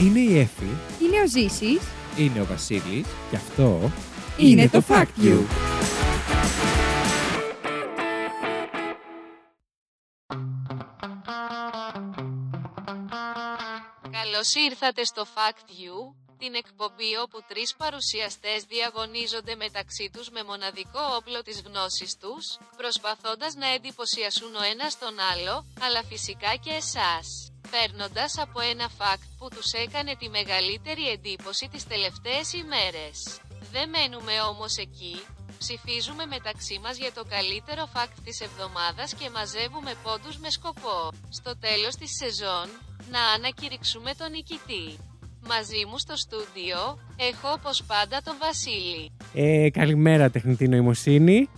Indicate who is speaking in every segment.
Speaker 1: Είναι η Εφη,
Speaker 2: Είναι ο Ζήσης.
Speaker 3: Είναι ο Βασίλης.
Speaker 1: και αυτό
Speaker 2: Είναι το Fact You.
Speaker 4: Καλώς ήρθατε στο Fact You, την εκπομπή όπου τρεις παρουσιαστές διαγωνίζονται μεταξύ τους με μοναδικό όπλο της γνώσης τους, προσπαθώντας να εντυπωσιασούν ο ένας τον άλλο, αλλά φυσικά και εσάς. Παίρνοντας από ένα fact που τους έκανε τη μεγαλύτερη εντύπωση τις τελευταίες ημέρες. Δεν μένουμε όμως εκεί, ψηφίζουμε μεταξύ μας για το καλύτερο fact της εβδομάδας και μαζεύουμε πόντους με σκοπό, στο τέλος της σεζόν, να ανακηρυξούμε τον νικητή. Μαζί μου στο στούντιο, έχω όπως πάντα τον Βασίλη.
Speaker 1: Ε, καλημέρα τεχνητή νοημοσύνη.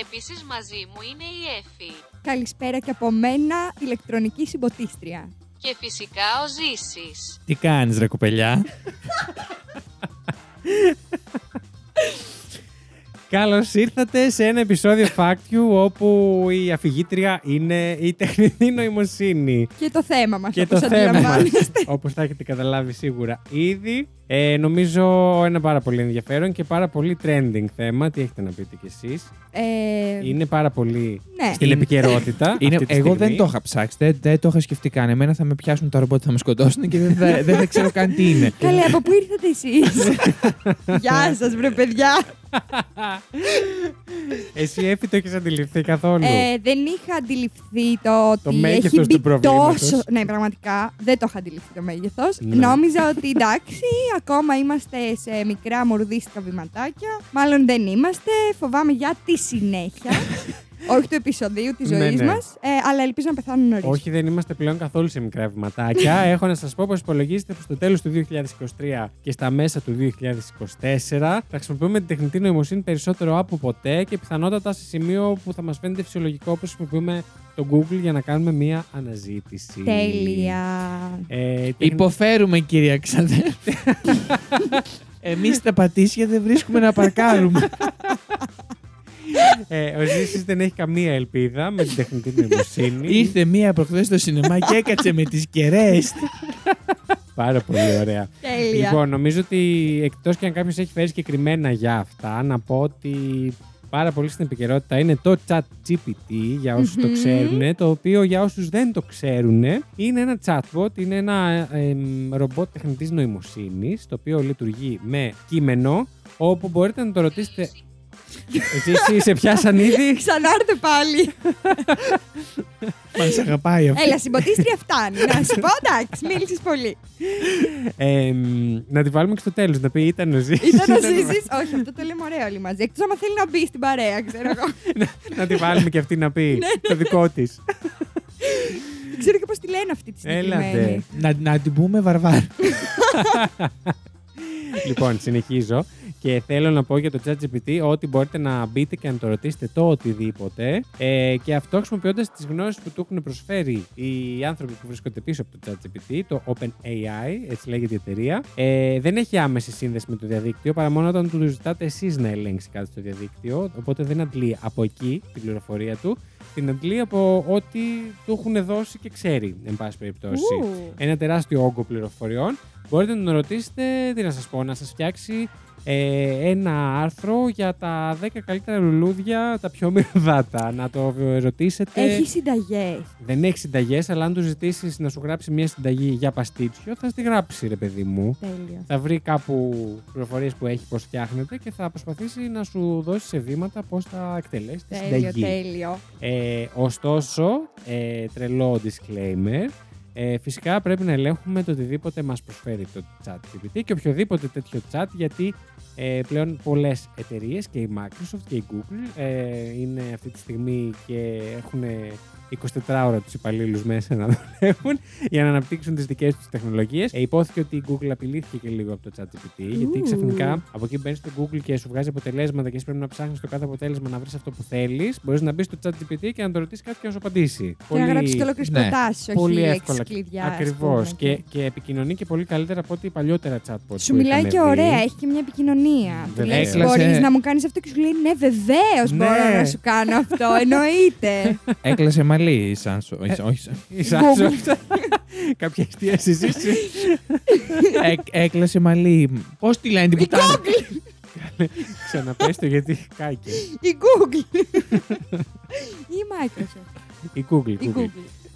Speaker 4: Επίσης μαζί μου είναι η Εφη.
Speaker 2: Καλησπέρα και από μένα, ηλεκτρονική συμποτίστρια.
Speaker 4: Και φυσικά ο Ζήσης.
Speaker 3: Τι κάνεις ρε κοπελιά;
Speaker 1: Καλώς ήρθατε σε ένα επεισόδιο Fact You όπου η αφηγήτρια είναι η τεχνητή νοημοσύνη.
Speaker 2: Και το θέμα μας,
Speaker 1: και
Speaker 2: όπως
Speaker 1: το θέμα μας,
Speaker 2: αντιλαμβάνεστε.
Speaker 1: όπως θα έχετε καταλάβει σίγουρα ήδη. Ε, νομίζω ένα πάρα πολύ ενδιαφέρον και πάρα πολύ trending θέμα. Τι έχετε να πείτε κι εσείς;
Speaker 2: Ε,
Speaker 1: Είναι πάρα πολύ
Speaker 2: ναι.
Speaker 1: στην επικαιρότητα.
Speaker 3: Είναι,
Speaker 1: αυτή τη
Speaker 3: εγώ
Speaker 1: στιγμή.
Speaker 3: δεν το είχα ψάξει, δεν, δεν το είχα σκεφτεί καν. Εμένα θα με πιάσουν τα ρομπότ, θα με σκοτώσουν και δεν θα, δεν θα ξέρω καν τι είναι.
Speaker 2: Καλέ, από πού ήρθατε εσείς; Γεια σας, βρε παιδιά.
Speaker 1: Εσύ Εφη το έχεις αντιληφθεί καθόλου;
Speaker 2: Ε, δεν είχα αντιληφθεί το ότι
Speaker 1: μέγεθος
Speaker 2: έχει
Speaker 1: του
Speaker 2: μπει
Speaker 1: προβλήματος.
Speaker 2: τόσο... Ναι, πραγματικά δεν το είχα αντιληφθεί το μέγεθος.
Speaker 1: Ναι.
Speaker 2: Νόμιζα ότι εντάξει, ακόμα είμαστε σε μικρά μορδίστικα βηματάκια. Μάλλον δεν είμαστε. Φοβάμαι για τη συνέχεια. Όχι του επεισοδίου της
Speaker 1: Ναι,
Speaker 2: ζωής
Speaker 1: ναι.
Speaker 2: μας, ε, αλλά ελπίζω να πεθάνω νωρίς.
Speaker 1: Όχι, δεν είμαστε πλέον καθόλου σε μικρά βηματάκια. Έχω να σας πω πως υπολογίζετε πως στο τέλος του 2023 και στα μέσα του 2024 θα χρησιμοποιούμε την τεχνητή νοημοσύνη περισσότερο από ποτέ και πιθανότατα σε σημείο που θα μας φαίνεται φυσιολογικό όπως χρησιμοποιούμε το Google για να κάνουμε μία αναζήτηση.
Speaker 2: Τέλεια.
Speaker 1: Ε, τεχνη-
Speaker 3: Υποφέρουμε κυρία ξαδέρφη. Εμείς τα πατήσια δεν βρίσκουμε να παρκάρουμε.
Speaker 1: ε, ο Ζήσης δεν έχει καμία ελπίδα με την τεχνητή νοημοσύνη.
Speaker 3: Ήρθε μία προχθές στο σινεμά και έκατσε με τις κεραίες.
Speaker 1: Πάρα πολύ ωραία.
Speaker 2: Τέλεια.
Speaker 1: Λοιπόν, νομίζω ότι εκτός και αν κάποιος έχει φέρει συγκεκριμένα για αυτά, να πω ότι πάρα πολύ στην επικαιρότητα είναι το chat GPT για όσους το
Speaker 2: Μμμ.
Speaker 1: ξέρουν, το οποίο για όσους δεν το ξέρουν είναι ένα chatbot, είναι ένα εμ, ρομπότ τεχνητής νοημοσύνης, το οποίο λειτουργεί με κείμενο, όπου μπορείτε να το ρωτήσετε... Εσύ, εσύ σε πιάσαν ήδη;
Speaker 2: Ξανάρθε πάλι.
Speaker 3: Μας αγαπάει αυτό.
Speaker 2: Έλα, συμποτίστρια φτάνει. Να σου πω, εντάξει, μίλησες πολύ.
Speaker 1: Εμ, να τη βάλουμε και στο τέλος, να πει ήταν ο Ζήσης.
Speaker 2: Ήταν να ζήσει. Όχι, αυτό το λέμε ωραίο όλοι μαζί. Εκτός άμα θέλει να μπει στην παρέα, ξέρω εγώ.
Speaker 1: να τη βάλουμε και αυτή να πει το δικό της.
Speaker 2: Δεν ξέρω και πώς τη λένε αυτή τη συγκεκριμένη.
Speaker 1: Έλατε.
Speaker 3: Να, να την πούμε βαρβάρ.
Speaker 1: λοιπόν, συνεχίζω. Και θέλω να πω για το ChatGPT ότι μπορείτε να μπείτε και να το ρωτήσετε το οτιδήποτε. Ε, και αυτό χρησιμοποιώντας τις γνώσεις που του έχουν προσφέρει οι άνθρωποι που βρίσκονται πίσω από το ChatGPT, το OpenAI, έτσι λέγεται η εταιρεία. Ε, δεν έχει άμεση σύνδεση με το διαδίκτυο παρά μόνο όταν του ζητάτε εσείς να ελέγξει κάτι στο διαδίκτυο. Οπότε δεν αντλεί από εκεί την πληροφορία του. Την αντλεί από ό,τι του έχουν δώσει και ξέρει, εν πάση περιπτώσει
Speaker 2: Ου.
Speaker 1: ένα τεράστιο όγκο πληροφοριών. Μπορείτε να τον ρωτήσετε, τι να σας πω, να σας φτιάξει ε, ένα άρθρο για τα 10 καλύτερα λουλούδια, τα πιο μυρωδάτα. Να το ρωτήσετε.
Speaker 2: Έχει συνταγές.
Speaker 1: Δεν έχει συνταγές, αλλά αν τους ζητήσεις να σου γράψει μια συνταγή για παστίτσιο, θα στη γράψει, ρε παιδί μου.
Speaker 2: Τέλειο.
Speaker 1: Θα βρει κάπου πληροφορίες που έχει πώ φτιάχνεται και θα προσπαθήσει να σου δώσει σε βήματα πώ θα εκτελέσει τη
Speaker 2: Τέλειο,
Speaker 1: συνταγή.
Speaker 2: τέλειο.
Speaker 1: Ε, ωστόσο, ε, τρελό disclaimer. Ε, φυσικά πρέπει να ελέγχουμε το οτιδήποτε μας προσφέρει το chat GPT και οποιοδήποτε τέτοιο chat γιατί ε, πλέον πολλές εταιρείες και η Microsoft και η Google ε, είναι αυτή τη στιγμή και έχουν 24 ώρα τους υπαλλήλους μέσα να δουλεύουν για να αναπτύξουν τις δικές τους τεχνολογίες. Ε, υπόθηκε ότι η Google απειλήθηκε και λίγο από το ChatGPT γιατί
Speaker 2: Ου.
Speaker 1: ξαφνικά από εκεί μπαίνεις στο Google και σου βγάζει αποτελέσματα και εσύ πρέπει να ψάχνεις το κάθε αποτέλεσμα να βρεις αυτό που θέλεις. Μπορείς να μπεις στο ChatGPT και να το ρωτήσεις κάτι και να σου απαντήσει.
Speaker 2: Και να γράψεις και ολόκληρες
Speaker 3: ναι.
Speaker 2: προτάσεις, όχι
Speaker 1: πολύ
Speaker 2: λέξει
Speaker 1: εύκολα.
Speaker 2: κλειδιά. ας
Speaker 1: Ακριβώς.
Speaker 2: πούμε,
Speaker 1: Και, και επικοινωνεί και πολύ καλύτερα από ό,τι παλιότερα chatbot.
Speaker 2: Σου μιλάει και ωραία, έχει και μια επικοινωνία. Του
Speaker 1: Βεβαίως.
Speaker 2: λες,
Speaker 3: Έκλασε-
Speaker 2: Μπορείς να μου κάνεις αυτό και σου λέει Ναι, βεβαίως
Speaker 1: Ναι.
Speaker 2: μπορώ να σου κάνω αυτό. Εννοείται.
Speaker 3: Έκλασε μαλλί η Σάνσο. Όχι, όχι.
Speaker 1: Η Samsung. Κάποια εστίαση ζήσει.
Speaker 3: Έκ- έκλασε μαλλί. Πώς τη λένε την
Speaker 2: Η
Speaker 3: πουτάνα;
Speaker 2: Google!
Speaker 1: Ξαναπες το γιατί κάκι.
Speaker 2: Η Google! Ή η Microsoft.
Speaker 1: Η Google.
Speaker 2: Η
Speaker 1: Google.
Speaker 2: Google.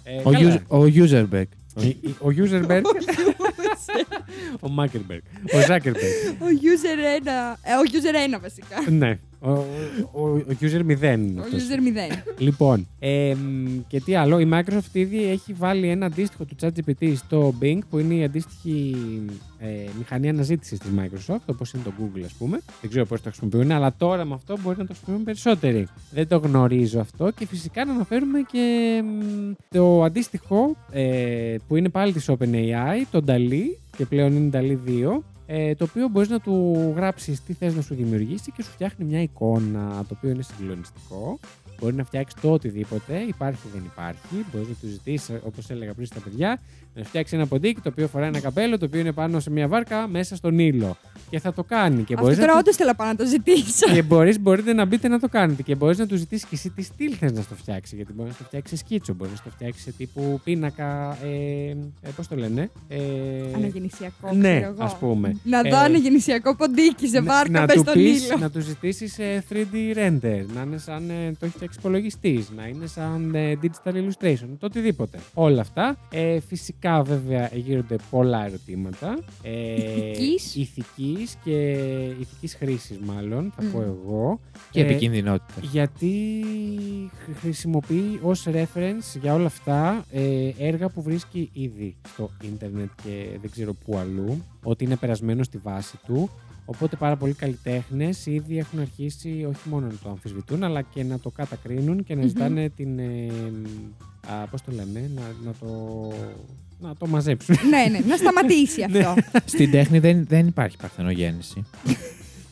Speaker 1: Ε,
Speaker 3: Ο,
Speaker 1: καλά.
Speaker 3: user, ο Userbeck.
Speaker 1: Ο- Ο Userberg. Ο Μάκερμπεργκ. Ο Zuckerberg.
Speaker 2: Ο user 1. Ε, ο user 1 βασικά.
Speaker 1: Ναι. Ο, ο, ο, ο user 0 είναι
Speaker 2: Ο
Speaker 1: αυτός.
Speaker 2: user 0.
Speaker 1: Λοιπόν, εμ, και τι άλλο, η Microsoft ήδη έχει βάλει ένα αντίστοιχο του ChatGPT στο Bing, που είναι η αντίστοιχη ε, μηχανή αναζήτησης της Microsoft, όπως είναι το Google, ας πούμε. Δεν ξέρω πώς το χρησιμοποιούν, αλλά τώρα με αυτό μπορεί να το χρησιμοποιούν περισσότεροι. Δεν το γνωρίζω αυτό και φυσικά να αναφέρουμε και εμ, το αντίστοιχο ε, που είναι πάλι της OpenAI, το DALI, και πλέον είναι DALI 2, ε, το οποίο μπορείς να του γράψεις τι θες να σου δημιουργήσει και σου φτιάχνει μια εικόνα, το οποίο είναι συγκλονιστικό. Μπορεί να φτιάξεις το οτιδήποτε, υπάρχει δεν υπάρχει. Μπορείς να του ζητήσεις, όπως έλεγα πριν στα παιδιά, να φτιάξει ένα ποντίκι το οποίο φοράει ένα καπέλο, το οποίο είναι πάνω σε μια βάρκα μέσα στον ήλιο. Και θα το κάνει. Και
Speaker 2: Αυτό
Speaker 1: μπορείς να
Speaker 2: τώρα
Speaker 1: του-
Speaker 2: όντως θέλω να πάω να το ζητήσω.
Speaker 1: και μπορείς, μπορείτε να μπείτε να το κάνετε και μπορείς να του ζητήσεις και εσύ τι στυλ θες να στο φτιάξει. Γιατί μπορείς να το φτιάξεις σε σκίτσο, μπορείς να το φτιάξεις σε τύπου πίνακα. Ε, ε, Πώς το λένε. Ε,
Speaker 2: Αναγεννησιακό,
Speaker 1: ναι,
Speaker 2: ξέρω εγώ.
Speaker 1: ας πούμε.
Speaker 2: Να δω
Speaker 1: Ε,
Speaker 2: αναγεννησιακό ποντίκι σε
Speaker 1: να-
Speaker 2: βάρκα,
Speaker 1: να
Speaker 2: πες
Speaker 1: του
Speaker 2: στον
Speaker 1: πεις-
Speaker 2: ήλιο.
Speaker 1: Να τους ζητήσεις 3D render, να είναι σαν ε, το έχεις φτιάξει υπολογιστής, να είναι σαν ε, digital illustration, το οτιδήποτε. Όλα αυτά. Ε, φυσικά βέβαια γύρονται πολλά ερωτήματα. Ε,
Speaker 2: Ηθικής.
Speaker 1: ηθικής και ηθικής χρήσης μάλλον, θα
Speaker 2: Μμ.
Speaker 1: πω εγώ.
Speaker 3: Και
Speaker 1: Ε,
Speaker 3: επικίνδυνοτητα.
Speaker 1: γιατί χρ- χρησιμοποιεί ως reference για όλα αυτά ε, έργα που βρίσκει ήδη στο ίντερνετ και δεν ξέρω πού αλλού, ότι είναι περασμένο στη βάση του. Οπότε πάρα πολλοί καλλιτέχνες ήδη έχουν αρχίσει όχι μόνο να το αμφισβητούν, αλλά και να το κατακρίνουν και να
Speaker 2: Μμμ.
Speaker 1: ζητάνε την. Ε, α, πώς το λέμε, να, να το. Να το μαζέψουν.
Speaker 2: ναι, ναι, να σταματήσει
Speaker 1: Ναι.
Speaker 2: αυτό.
Speaker 3: Στην τέχνη δεν, δεν υπάρχει παρθενογέννηση.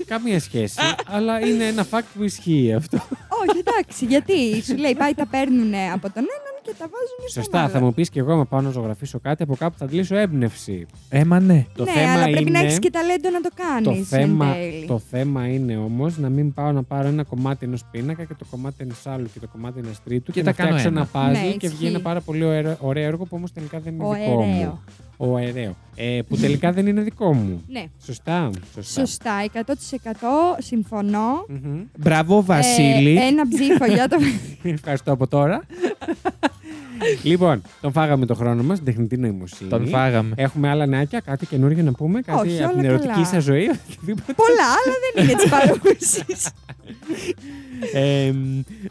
Speaker 1: Καμία σχέση. αλλά είναι ένα fact που ισχύει αυτό.
Speaker 2: Όχι, εντάξει, γιατί σου λέει πάει τα παίρνουν από τον έναν και τα βάζουν στον
Speaker 1: Σωστά,
Speaker 2: άλλο.
Speaker 1: θα μου πεις και εγώ, άμα πάω να ζωγραφίσω κάτι, από κάπου θα αντλήσω έμπνευση.
Speaker 3: Ε, μα ναι.
Speaker 1: Το
Speaker 2: ναι,
Speaker 1: θέμα
Speaker 2: αλλά πρέπει να
Speaker 1: είναι-
Speaker 2: έχεις και ταλέντο να το κάνεις.
Speaker 1: Το θέμα, το θέμα είναι όμως να μην πάω να πάρω ένα κομμάτι ενός πίνακα και το κομμάτι ενός άλλου και το κομμάτι ενός τρίτου
Speaker 3: Και
Speaker 1: και,
Speaker 3: τα
Speaker 1: να
Speaker 3: κάνω
Speaker 1: φτιάξω
Speaker 3: ένα.
Speaker 1: ένα puzzle
Speaker 2: Ναι,
Speaker 1: και βγει
Speaker 2: ισχύει.
Speaker 1: ένα πάρα πολύ ωραίο, ωραίο έργο που όμως τελικά δεν είναι
Speaker 2: Ο
Speaker 1: δικό μου.
Speaker 2: αεραίο.
Speaker 1: Ο αεραίο. Ε, που τελικά δεν είναι δικό μου.
Speaker 2: Ναι,
Speaker 1: Σωστά. Σωστά.
Speaker 2: σωστά, 100% συμφωνώ.
Speaker 1: Μμμ.
Speaker 3: Μπράβο, Βασίλη.
Speaker 2: Ε, ένα ψήφο για το.
Speaker 1: Ευχαριστώ από τώρα. λοιπόν, τον φάγαμε το χρόνο μας, την τεχνητή νοημοσύνη.
Speaker 3: Τον φάγαμε.
Speaker 1: Έχουμε άλλα νεάκια, κάτι καινούργιο να πούμε, κάτι
Speaker 2: Όχι,
Speaker 1: από την
Speaker 2: όλα
Speaker 1: ερωτική
Speaker 2: καλά.
Speaker 1: σας ζωή. οτιδήποτε.
Speaker 2: Πολλά, αλλά δεν είναι της παρούση.
Speaker 1: ε, ε,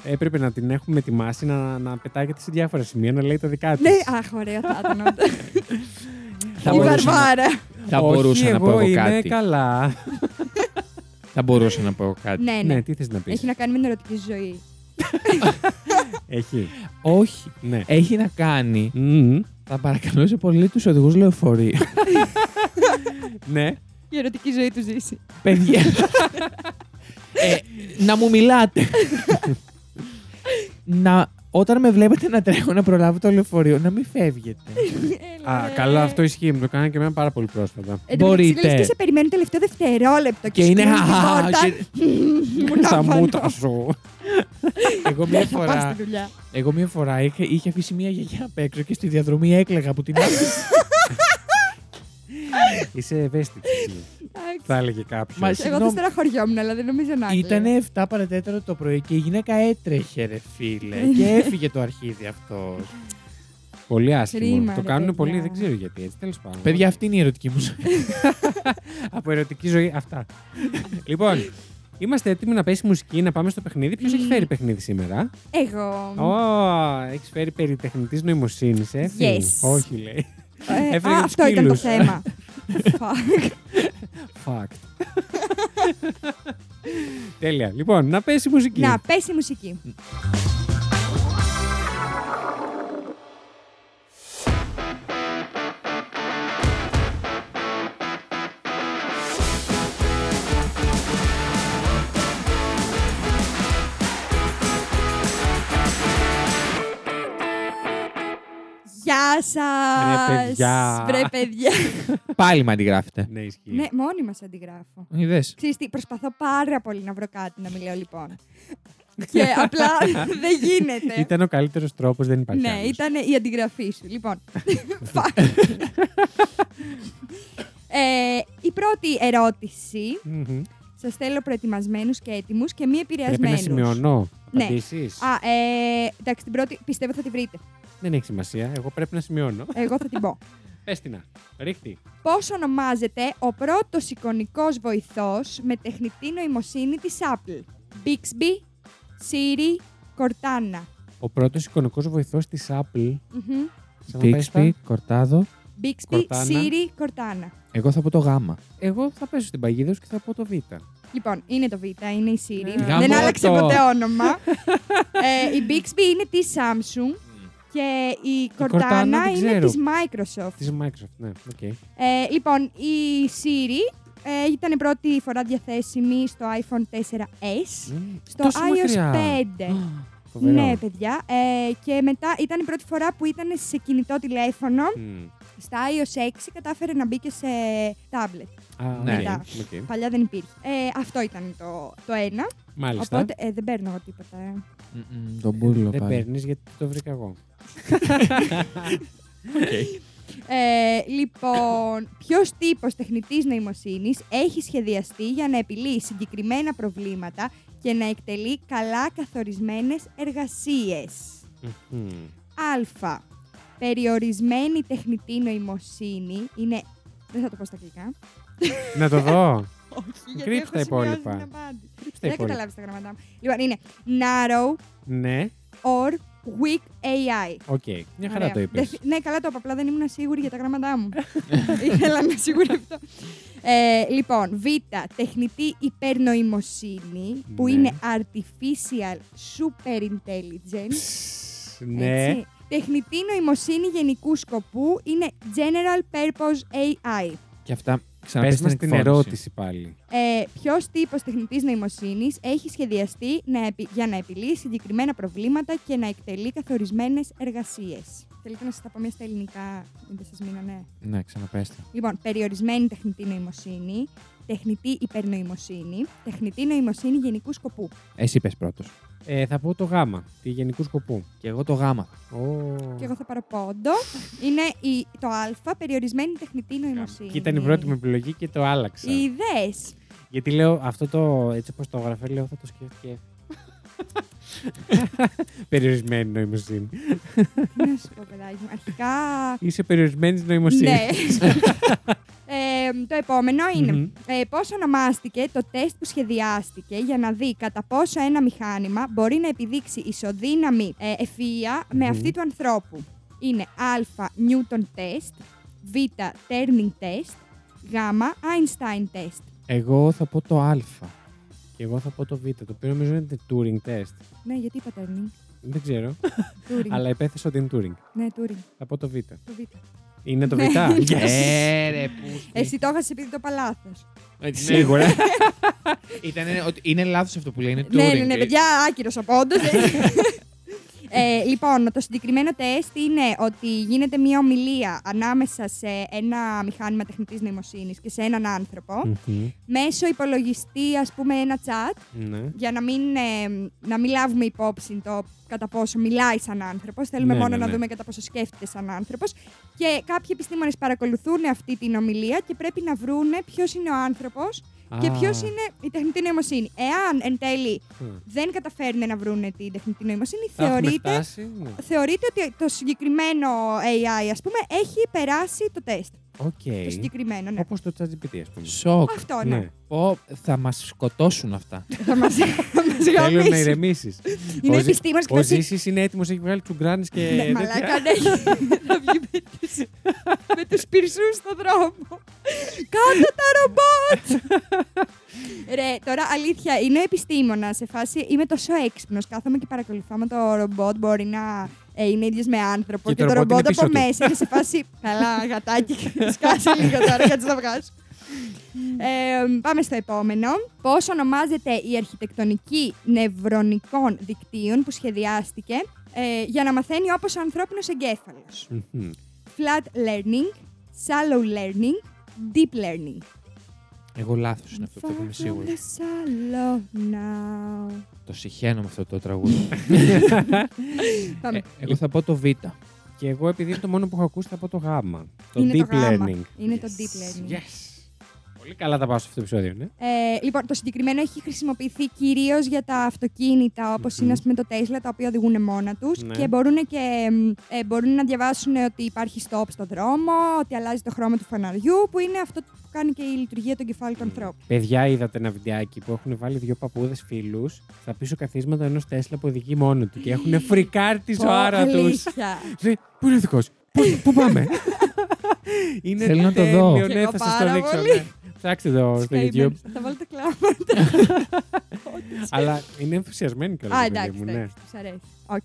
Speaker 1: έπρεπε να την έχουμε ετοιμάσει να, να πετάγεται σε διάφορα σημεία, να λέει τα δικά της.
Speaker 2: ναι, αχ, ωραία θα ήταν. όντως.
Speaker 3: Θα
Speaker 2: Η
Speaker 3: μπορούσα να-
Speaker 2: Βαρβάρα.
Speaker 3: Θα
Speaker 1: Όχι,
Speaker 3: μπορούσα να
Speaker 1: εγώ
Speaker 3: πω εγώ
Speaker 1: είμαι
Speaker 3: κάτι.
Speaker 1: καλά.
Speaker 3: Θα μπορούσα να πω εγώ κάτι.
Speaker 2: Ναι,
Speaker 1: ναι,
Speaker 2: ναι.
Speaker 1: τι θες να πεις;
Speaker 2: Έχει να κάνει με την ερωτική ζωή.
Speaker 1: Έχει.
Speaker 3: Όχι.
Speaker 1: Ναι.
Speaker 3: Έχει να κάνει.
Speaker 1: Μμμ.
Speaker 3: Θα παρακαλούσε πολύ τους οδηγούς λεωφορείου.
Speaker 1: ναι.
Speaker 2: Η ερωτική ζωή του ζήσει.
Speaker 3: Παιδιά. ε, να μου μιλάτε. να, όταν με βλέπετε να τρέχω να προλάβω το λεωφορείο, να μην φεύγετε.
Speaker 2: Έλα,
Speaker 1: Α,
Speaker 2: ρε.
Speaker 1: καλό αυτό ισχύει. Μου το κάνει και εμένα πάρα πολύ πρόσφατα.
Speaker 2: Εν τω μεταξύ,
Speaker 3: Μπορείτε.
Speaker 2: λες και σε περιμένει τελευταίο δευτερόλεπτο.
Speaker 3: Και είναι,
Speaker 2: σκλίνει την
Speaker 3: «Α,
Speaker 2: πόρτα.
Speaker 3: και-
Speaker 2: Μου
Speaker 1: Στα
Speaker 2: τα
Speaker 1: μούτρα
Speaker 2: πάνω.
Speaker 1: σου.
Speaker 3: Εγώ, μια
Speaker 2: Θα πας
Speaker 3: φορά,
Speaker 2: στη δουλειά.
Speaker 3: εγώ μια φορά είχε, είχε αφήσει μια γιαγιά απ' έξω και στη διαδρομή έκλαιγα που την άφησε.
Speaker 1: Είσαι ευαίσθητη.
Speaker 2: Εντάξει.
Speaker 1: Θα έλεγε κάποιος.
Speaker 3: Μα-
Speaker 2: Εγώ θα
Speaker 3: Συγγνώμη.
Speaker 2: στεναχωριόμουν, αλλά δεν νομίζω να
Speaker 3: Ήταν
Speaker 2: έκλαιγε.
Speaker 3: 7 παρατέταρτο το πρωί και η γυναίκα έτρεχε, ρε φίλε. και έφυγε το αρχίδι αυτό.
Speaker 1: Πολύ άσχημο.
Speaker 2: Κρίμα,
Speaker 1: το
Speaker 2: ρε,
Speaker 1: κάνουν
Speaker 2: παιδιά.
Speaker 1: πολύ, δεν ξέρω γιατί έτσι. Τέλος πάντων.
Speaker 3: Παιδιά, αυτή είναι η ερωτική μου ζωή.
Speaker 1: Από ερωτική ζωή, αυτά. λοιπόν, είμαστε έτοιμοι να πέσει μουσική, να πάμε στο παιχνίδι. Ποιος έχει
Speaker 2: Μμμ.
Speaker 1: φέρει παιχνίδι σήμερα;
Speaker 2: Εγώ.
Speaker 1: Ω, έχεις φέρει περί τεχνητής νοημοσύνης, ε.
Speaker 2: Yes.
Speaker 1: Όχι, λέει.
Speaker 2: Ε,
Speaker 1: έφερε
Speaker 2: α,
Speaker 1: τους
Speaker 2: αυτό ήταν το
Speaker 1: σκύλους.
Speaker 2: θέμα. Fuck.
Speaker 1: Fact. Τέλεια. Λοιπόν, να πέσει η μουσική.
Speaker 2: Να, πέσει η μουσική. Γεια σας!
Speaker 1: Ρε, παιδιά.
Speaker 2: Βρε παιδιά.
Speaker 3: Πάλι με αντιγράφετε.
Speaker 1: Ναι, ισχύει.
Speaker 2: ναι, μόνη μας αντιγράφω.
Speaker 3: Είδες.
Speaker 2: Ξέρεις τι, προσπαθώ πάρα πολύ να βρω κάτι να μιλάω λοιπόν. και απλά δεν γίνεται.
Speaker 1: Ήταν ο καλύτερος τρόπος, δεν υπάρχει.
Speaker 2: Ναι,
Speaker 1: άλλος.
Speaker 2: ήταν η αντιγραφή σου. Λοιπόν. Fuck. ε, η πρώτη ερώτηση.
Speaker 1: Μμμ.
Speaker 2: Σας θέλω προετοιμασμένους και έτοιμους και μη
Speaker 1: Πρέπει να
Speaker 2: επηρεασμένου.
Speaker 1: σημειώνω
Speaker 2: Ναι.
Speaker 1: απαντήσεις.
Speaker 2: Α, ε, εντάξει, την πρώτη πιστεύω θα τη βρείτε.
Speaker 1: Δεν έχει σημασία. Εγώ πρέπει να σημειώνω.
Speaker 2: Εγώ θα την πω.
Speaker 1: Πες την να. Ρίχτη.
Speaker 2: Πώς ονομάζεται ο πρώτος εικονικός βοηθός με τεχνητή νοημοσύνη της Apple; Bixby, Siri, Cortana.
Speaker 1: Ο πρώτος εικονικός βοηθός της Apple.
Speaker 2: Μμμ.
Speaker 1: Ξαναπες τα.
Speaker 3: Bixby, Κορτάδο.
Speaker 2: Bixby,
Speaker 1: Cortana.
Speaker 2: Siri, Cortana.
Speaker 3: Εγώ θα πω το γάμα.
Speaker 1: Εγώ θα πέσω στην παγίδα σου και θα πω το Β.
Speaker 2: Λοιπόν, είναι το Β, είναι η Siri.
Speaker 1: Ε,
Speaker 2: Δεν
Speaker 3: γαμώ
Speaker 2: άλλαξε
Speaker 1: το.
Speaker 2: ποτέ όνομα. ε, η Bixby είναι της Samsung και η
Speaker 1: Cortana
Speaker 2: Cortana
Speaker 1: δεν
Speaker 2: είναι
Speaker 1: ξέρω.
Speaker 2: της Microsoft.
Speaker 1: Της Microsoft, ναι. οκ.
Speaker 2: Ε, λοιπόν, η Siri ε, ήταν η πρώτη φορά διαθέσιμη στο iPhone 4S,
Speaker 1: Μμ,
Speaker 2: στο
Speaker 1: τόσο
Speaker 2: iOS
Speaker 1: μακριά.
Speaker 2: 5.
Speaker 1: Φοβερό.
Speaker 2: Ναι, παιδιά. Ε, και μετά ήταν η πρώτη φορά που ήταν σε κινητό τηλέφωνο.
Speaker 1: Μμ.
Speaker 2: Στα iOS 6 κατάφερε να μπει και σε tablet.
Speaker 1: Α,
Speaker 3: Ναι.
Speaker 1: οκ,
Speaker 2: Μετά.
Speaker 1: οκ.
Speaker 2: Παλιά δεν υπήρχε. Ε, αυτό ήταν το, το ένα.
Speaker 1: Μάλιστα.
Speaker 2: Οπότε ε, δεν παίρνω εγώ τίποτα. Ε.
Speaker 3: Μμμ, Τον μπουρλο
Speaker 1: Δεν
Speaker 3: πάλι.
Speaker 1: παίρνεις γιατί το βρήκα εγώ.
Speaker 2: Ε, λοιπόν, ποιος τύπος τεχνητής νοημοσύνης έχει σχεδιαστεί για να επιλύει συγκεκριμένα προβλήματα και να εκτελεί καλά καθορισμένες εργασίες;
Speaker 1: Μμμ.
Speaker 2: Α. Περιορισμένη τεχνητή νοημοσύνη είναι. Δεν θα το πω στα αγγλικά.
Speaker 1: Να το δω.
Speaker 2: Όχι,
Speaker 1: Κρύψτε τα υπόλοιπα. Στα
Speaker 2: Δεν
Speaker 1: υπόλοιπα.
Speaker 2: καταλάβει τα γράμματά μου. Λοιπόν, είναι narrow
Speaker 1: Ναι,
Speaker 2: or weak AI.
Speaker 1: OK. Μια χαρά
Speaker 2: Ωραία.
Speaker 1: το είπες.
Speaker 2: Δεν- Ναι, καλά το είπα. Απλά δεν ήμουν σίγουρη για τα γράμματά μου. Ήθελα να είμαι σίγουρη αυτό. Ε, λοιπόν, Β. Τεχνητή υπερνοημοσύνη, που
Speaker 1: Ναι.
Speaker 2: είναι artificial super intelligence.
Speaker 1: Ναι.
Speaker 2: έτσι. Τεχνητή νοημοσύνη γενικού σκοπού είναι general purpose AI.
Speaker 3: Και αυτά
Speaker 1: Πες
Speaker 3: ξαναπες
Speaker 1: μας
Speaker 3: την
Speaker 1: την
Speaker 3: εκφώνηση.
Speaker 1: ερώτηση πάλι.
Speaker 2: Ε, Ποιος τύπος τεχνητής νοημοσύνης έχει σχεδιαστεί να επι- για να επιλύει συγκεκριμένα προβλήματα και να εκτελεί καθορισμένες εργασίες; Θέλετε να σας τα πω μια στα ελληνικά, δεν σας μείνανε.
Speaker 3: Ναι, ξαναπέστε.
Speaker 2: Λοιπόν, περιορισμένη τεχνητή νοημοσύνη, τεχνητή υπερνοημοσύνη, τεχνητή νοημοσύνη γενικού σκοπού.
Speaker 3: Εσύ πες πρώτος.
Speaker 1: Ε, θα πω το γάμα, τη γενικού σκοπού.
Speaker 3: Και εγώ το γάμα.
Speaker 1: Ω.
Speaker 2: Και εγώ θα πάρω πόντο. Είναι η, το Α, περιορισμένη τεχνητή νοημοσύνη.
Speaker 1: Και ήταν η πρώτη μου επιλογή και το άλλαξα.
Speaker 2: Οι ιδέες.
Speaker 1: Γιατί λέω αυτό το έτσι όπως το γραφέ, λέω θα το σκέφτηκε. Περιορισμένη νοημοσύνη.
Speaker 2: Να σου πω, παιδάκι μου. Αρχικά.
Speaker 1: Είσαι περιορισμένης νοημοσύνης.
Speaker 2: ναι. ε, το επόμενο είναι
Speaker 1: Μμμ.
Speaker 2: ε, πώς ονομάστηκε το τεστ που σχεδιάστηκε για να δει κατά πόσο ένα μηχάνημα μπορεί να επιδείξει ισοδύναμη ε, ευφυΐα με
Speaker 1: Μμμ.
Speaker 2: αυτή του ανθρώπου. Είναι α. Newton test, β. Turning test, γ. Einstein test.
Speaker 3: Εγώ θα πω το α.
Speaker 1: Και εγώ θα πω το Β, το οποίο νομίζω είναι Turing test.
Speaker 2: Ναι, γιατί είπα turning.
Speaker 1: Δεν ξέρω,
Speaker 2: Turing.
Speaker 1: αλλά επέθεσα ότι είναι Turing.
Speaker 2: Ναι, Turing.
Speaker 1: Θα πω το Β.
Speaker 2: Το β.
Speaker 1: Είναι το Β.
Speaker 2: Ναι.
Speaker 1: Yes.
Speaker 3: Ε, ρε, πούστη.
Speaker 2: Εσύ το έχασες επειδή το είπα λάθος.
Speaker 1: Σίγουρα.
Speaker 3: Ήταν, ότι είναι λάθος αυτό που λέει, είναι
Speaker 2: Ναι,
Speaker 3: Turing.
Speaker 2: ναι, ναι, παιδιά, άκυρος ο πόντος. Ε, λοιπόν, το συγκεκριμένο τεστ είναι ότι γίνεται μια ομιλία ανάμεσα σε ένα μηχάνημα τεχνητής νοημοσύνης και σε έναν άνθρωπο
Speaker 1: Μμμ.
Speaker 2: μέσω υπολογιστή, ας πούμε, ένα chat
Speaker 1: Ναι.
Speaker 2: για να μην, ε, να μην λάβουμε υπόψη το κατά πόσο μιλάει σαν άνθρωπος. Θέλουμε
Speaker 1: Ναι,
Speaker 2: μόνο
Speaker 1: ναι,
Speaker 2: να
Speaker 1: ναι.
Speaker 2: δούμε κατά πόσο σκέφτεται σαν άνθρωπος. Και κάποιοι επιστήμονες παρακολουθούν αυτή την ομιλία και πρέπει να βρούνε ποιος είναι ο άνθρωπος και
Speaker 1: Α.
Speaker 2: ποιος είναι η τεχνητή νοημοσύνη. Εάν εν τέλει
Speaker 1: Μμ.
Speaker 2: δεν καταφέρνουν να βρούνε την τεχνητή νοημοσύνη,
Speaker 1: Θα έχουμε
Speaker 2: θεωρείται,
Speaker 1: φτάσει, ναι.
Speaker 2: θεωρείται ότι το συγκεκριμένο AI, ας πούμε, έχει περάσει το τεστ.
Speaker 1: Οκ.
Speaker 2: Το συγκεκριμένο, ναι.
Speaker 1: Όπως το ChatGPT, ας πούμε.
Speaker 3: Σοκ.
Speaker 2: Αυτό, ναι.
Speaker 1: Ναι.
Speaker 3: Πω, θα μας σκοτώσουν αυτά.
Speaker 2: θα μας, θα μας
Speaker 1: Θέλω να
Speaker 2: γαμήσει.
Speaker 1: ηρεμήσεις.
Speaker 2: Είναι
Speaker 1: Ο
Speaker 2: επιστήμονας και
Speaker 1: Ο
Speaker 2: θα πει,
Speaker 1: Ζήσης είναι έτοιμος, έχει βγάλει τσουγκράνες και.
Speaker 2: Ναι,
Speaker 1: τέτοια.
Speaker 2: μαλάκα, ναι. Θα βγει με τους, με τους πυρσούς στον δρόμο. Κάτω τα ρομπότ! Ρε, τώρα αλήθεια, είναι επιστήμονας σε φάση. Είμαι τόσο έξυπνος. Κάθομαι και παρακολουθώ με το ρομπότ. Μπορεί να ε, είναι ίδιος με άνθρωπο.
Speaker 1: Και
Speaker 2: Και,
Speaker 1: το
Speaker 2: το
Speaker 1: ρομπότ
Speaker 2: ρομπότ
Speaker 1: είναι
Speaker 2: από
Speaker 1: πίσω του.
Speaker 2: μέσα είναι σε φάση. Καλά, γατάκι. Σκάσε λίγο τώρα, κάτσε να βγάζω. Ε, πάμε στο επόμενο. Πώς ονομάζεται η αρχιτεκτονική νευρονικών δικτύων που σχεδιάστηκε ε, για να μαθαίνει όπως ο ανθρώπινος εγκέφαλος;
Speaker 1: Μμμ.
Speaker 2: Flat learning, shallow learning, deep learning.
Speaker 3: Εγώ λάθος είναι αυτό, αυτό είμαι
Speaker 2: Far from
Speaker 3: σίγουρο.
Speaker 2: the salon now.
Speaker 3: Το συχαίνω με αυτό το τραγούδι.
Speaker 2: Πάμε.
Speaker 3: Ε, εγώ θα πω το Β.
Speaker 1: Και εγώ, επειδή είναι το μόνο που έχω ακούσει, θα πω το γάμα. Το
Speaker 2: Είναι
Speaker 1: deep
Speaker 2: το γάμα.
Speaker 1: learning.
Speaker 2: Είναι το
Speaker 1: Yes.
Speaker 2: deep learning.
Speaker 1: Yes. Πολύ καλά τα πάω σε αυτό το επεισόδιο, ναι.
Speaker 2: Ε, λοιπόν, το συγκεκριμένο έχει χρησιμοποιηθεί κυρίως για τα αυτοκίνητα, όπως
Speaker 1: Μμμ.
Speaker 2: είναι ας πούμε, το Tesla, τα οποία οδηγούν μόνα τους
Speaker 1: Ναι.
Speaker 2: και μπορούν, και, μ, ε, μπορούν να διαβάσουν ότι υπάρχει stop στο δρόμο, ότι αλλάζει το χρώμα του φαναριού, που είναι αυτό που κάνει και η λειτουργία του εγκεφάλου του ανθρώπου.
Speaker 1: Παιδιά, είδατε ένα βιντεάκι που έχουν βάλει δύο παππούδες φίλους στα πίσω καθίσματα ενός Τέσλα που οδηγεί μόνο του και έχουν φρικάρει τη
Speaker 2: Πω,
Speaker 1: ζωάρα τους.
Speaker 2: αλήθεια.
Speaker 1: Λέει, Πού είναι ο δικός, Πού πάμε; είναι
Speaker 3: Θέλω να το
Speaker 1: τέλειο,
Speaker 3: δω.
Speaker 1: Ναι,
Speaker 2: Κι εγώ
Speaker 1: θα σας το
Speaker 2: πάρα
Speaker 1: δείξω.
Speaker 2: Πολύ.
Speaker 1: ναι. Ψάξτε το στο
Speaker 2: Statement.
Speaker 1: YouTube.
Speaker 2: Θα βάλω τα κλάματα.
Speaker 1: Αλλά είναι ενθουσιασμένοι κιόλα.
Speaker 2: Α, εντάξει,
Speaker 1: μου, ναι.
Speaker 2: εντάξει, τους αρέσει. Οκ.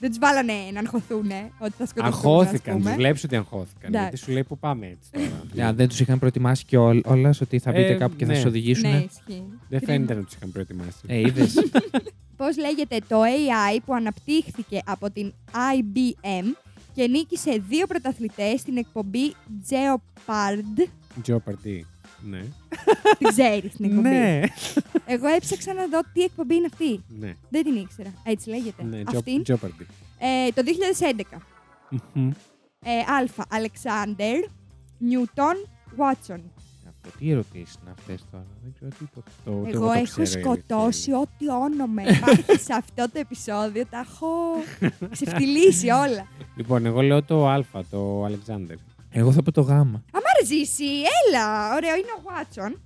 Speaker 2: Δεν τους βάλανε να αγχωθούν, ότι θα σκοτωθούν.
Speaker 1: Αγχώθηκαν,
Speaker 2: ας
Speaker 1: τους
Speaker 2: πούμε.
Speaker 1: βλέπεις ότι αγχώθηκαν.
Speaker 2: Εντάξει.
Speaker 1: Γιατί σου λέει πού πάμε έτσι τώρα.
Speaker 3: Α, δεν τους είχαν προετοιμάσει κιόλα ότι θα μπείτε
Speaker 1: Ε,
Speaker 3: κάπου και θα
Speaker 1: ναι.
Speaker 3: σας οδηγήσουν.
Speaker 2: Ναι, ισχύει.
Speaker 1: Δεν
Speaker 2: Κρίμα.
Speaker 1: φαίνεται να τους είχαν προετοιμάσει.
Speaker 3: Ε, είδες.
Speaker 2: Πώς λέγεται το AI που αναπτύχθηκε από την IBM και νίκησε δύο πρωταθλητές στην εκπομπή Jeopardy.
Speaker 1: Jeopardy. Ναι.
Speaker 2: Την ξέρεις την εκπομπή.
Speaker 1: Ναι.
Speaker 2: Εγώ έψαξα να δω τι εκπομπή είναι αυτή.
Speaker 1: Ναι.
Speaker 2: Δεν την ήξερα. Έτσι λέγεται.
Speaker 1: Ναι,
Speaker 2: Αυτή.
Speaker 1: Jeopardy.
Speaker 2: Ε, το 2011.
Speaker 1: Μμμ.
Speaker 2: Ε, Α. Αλεξάνδερ Νιούτον Βάτσον.
Speaker 3: Από τι ερωτήσεις είναι αυτές τώρα; Δεν ξέρω τίποτα.
Speaker 1: Το- το
Speaker 2: Εγώ
Speaker 1: το
Speaker 2: έχω
Speaker 1: ξέρω, η αλήθεια
Speaker 2: σκοτώσει
Speaker 1: είναι.
Speaker 2: ό,τι όνομα υπάρχει σε αυτό το επεισόδιο. Τα έχω ξεφτυλίσει όλα.
Speaker 1: Λοιπόν, εγώ λέω το Α, το Αλεξάνδρ.
Speaker 3: Εγώ θα πω το Γ.
Speaker 2: Αμά ρε ζήσει, έλα! Ωραίο, είναι ο Βάτσον.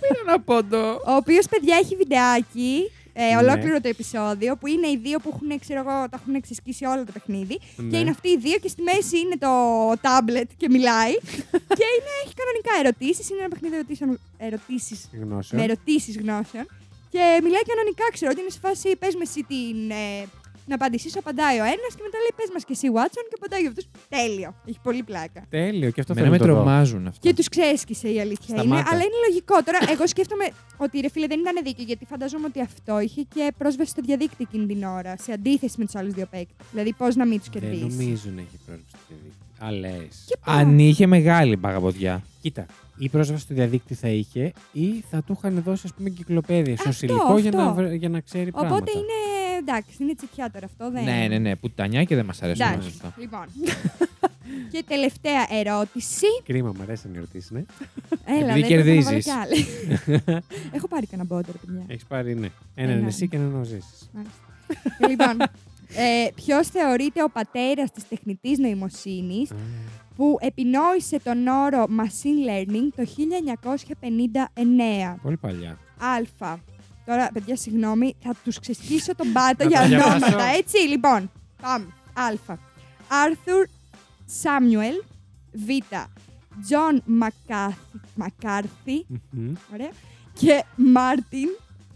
Speaker 3: Πήρα ένα πόντο.
Speaker 2: Ο οποίος, παιδιά, έχει βιντεάκι. Ε,
Speaker 1: Ναι.
Speaker 2: ολόκληρο το επεισόδιο που είναι οι δύο που έχουν, ξέρω εγώ, τα έχουν ξεσκίσει όλο το παιχνίδι.
Speaker 1: Ναι.
Speaker 2: Και είναι αυτοί οι δύο και στη μέση είναι το τάμπλετ και μιλάει. και είναι, έχει κανονικά ερωτήσεις. Είναι ένα παιχνίδι ερωτήσεων, ερωτήσεις,
Speaker 1: Γνώσεων.
Speaker 2: με ερωτήσεις γνώσεων. Και μιλάει κανονικά, ξέρω ότι είναι σε φάση πες με εσύ την. Ε, να απαντήσει, απαντάει ο ένας και μετά λέει πες μας και εσύ, Watson, και απαντάει ο αυτός. Τέλειο. Έχει πολύ πλάκα.
Speaker 1: Τέλειο, και αυτό
Speaker 3: Εμένα
Speaker 1: θέλω
Speaker 3: με
Speaker 1: να το δω.
Speaker 3: τρομάζουν αυτά.
Speaker 2: Και τους ξέσκησε η αλήθεια είναι.
Speaker 1: Σταμάτα.
Speaker 2: Αλλά είναι λογικό. Τώρα, εγώ σκέφτομαι ότι ρε φίλε δεν ήταν δίκαιο γιατί φανταζόμαι ότι αυτό είχε και πρόσβαση στο διαδίκτυο εκείνη την ώρα. Σε αντίθεση με τους άλλους δύο παίκτες. Δηλαδή, πώς να μην τους
Speaker 1: Δεν
Speaker 2: κερδίσεις.
Speaker 1: νομίζω να έχει πρόσβαση στο διαδίκτυο. Α, λες.
Speaker 2: Και πού;
Speaker 3: Αν είχε μεγάλη παγαποδιά.
Speaker 1: Κοίτα, η πρόσβαση στο διαδίκτυο θα είχε ή θα του είχαν δώσει ας πούμε κυκλοπαίδεια στο
Speaker 2: Αυτό,
Speaker 1: υλικό για να,
Speaker 2: αυτό.
Speaker 1: βρε- για να ξέρει
Speaker 2: Οπότε
Speaker 1: πράγματα.
Speaker 2: είναι. Εντάξει, είναι τσιτιά τώρα αυτό. Δεν...
Speaker 3: Ναι, ναι, ναι. Πουτανιά και δεν μας αρέσουν
Speaker 2: Εντάξει.
Speaker 3: αυτά.
Speaker 2: Λοιπόν. και τελευταία ερώτηση.
Speaker 1: Κρίμα, μου αρέσουν οι ερωτήσεις, ναι.
Speaker 2: Έλα,
Speaker 3: Επειδή
Speaker 2: δεν πρέπει να βάλω
Speaker 3: κερδίζεις.
Speaker 2: κι άλλη. Έχω πάρει κανένα μπόντερ, παιδιά.
Speaker 1: Έχεις πάρει, ναι. Έναν
Speaker 2: Ένα.
Speaker 1: εσύ και έναν ο Ζήσης.
Speaker 2: Μάλιστα. λοιπόν, ε, ποιος θεωρείται ο πατέρας της τεχνητής νοημοσύνης
Speaker 1: Α,
Speaker 2: που επινόησε τον όρο machine learning το 1959.
Speaker 1: Πολύ παλιά.
Speaker 2: Α. Τώρα, παιδιά, συγγνώμη, θα τους ξεσκίσω τον πάτο
Speaker 1: Να
Speaker 2: για
Speaker 1: τα διαβάσω.
Speaker 2: ονόματα, έτσι. Λοιπόν, πάμε. Α. Άρθουρ Σάμιουελ. Β. Τζον Μακάρθι.
Speaker 1: Μμμ.
Speaker 2: Ωραία. Και Μάρτιν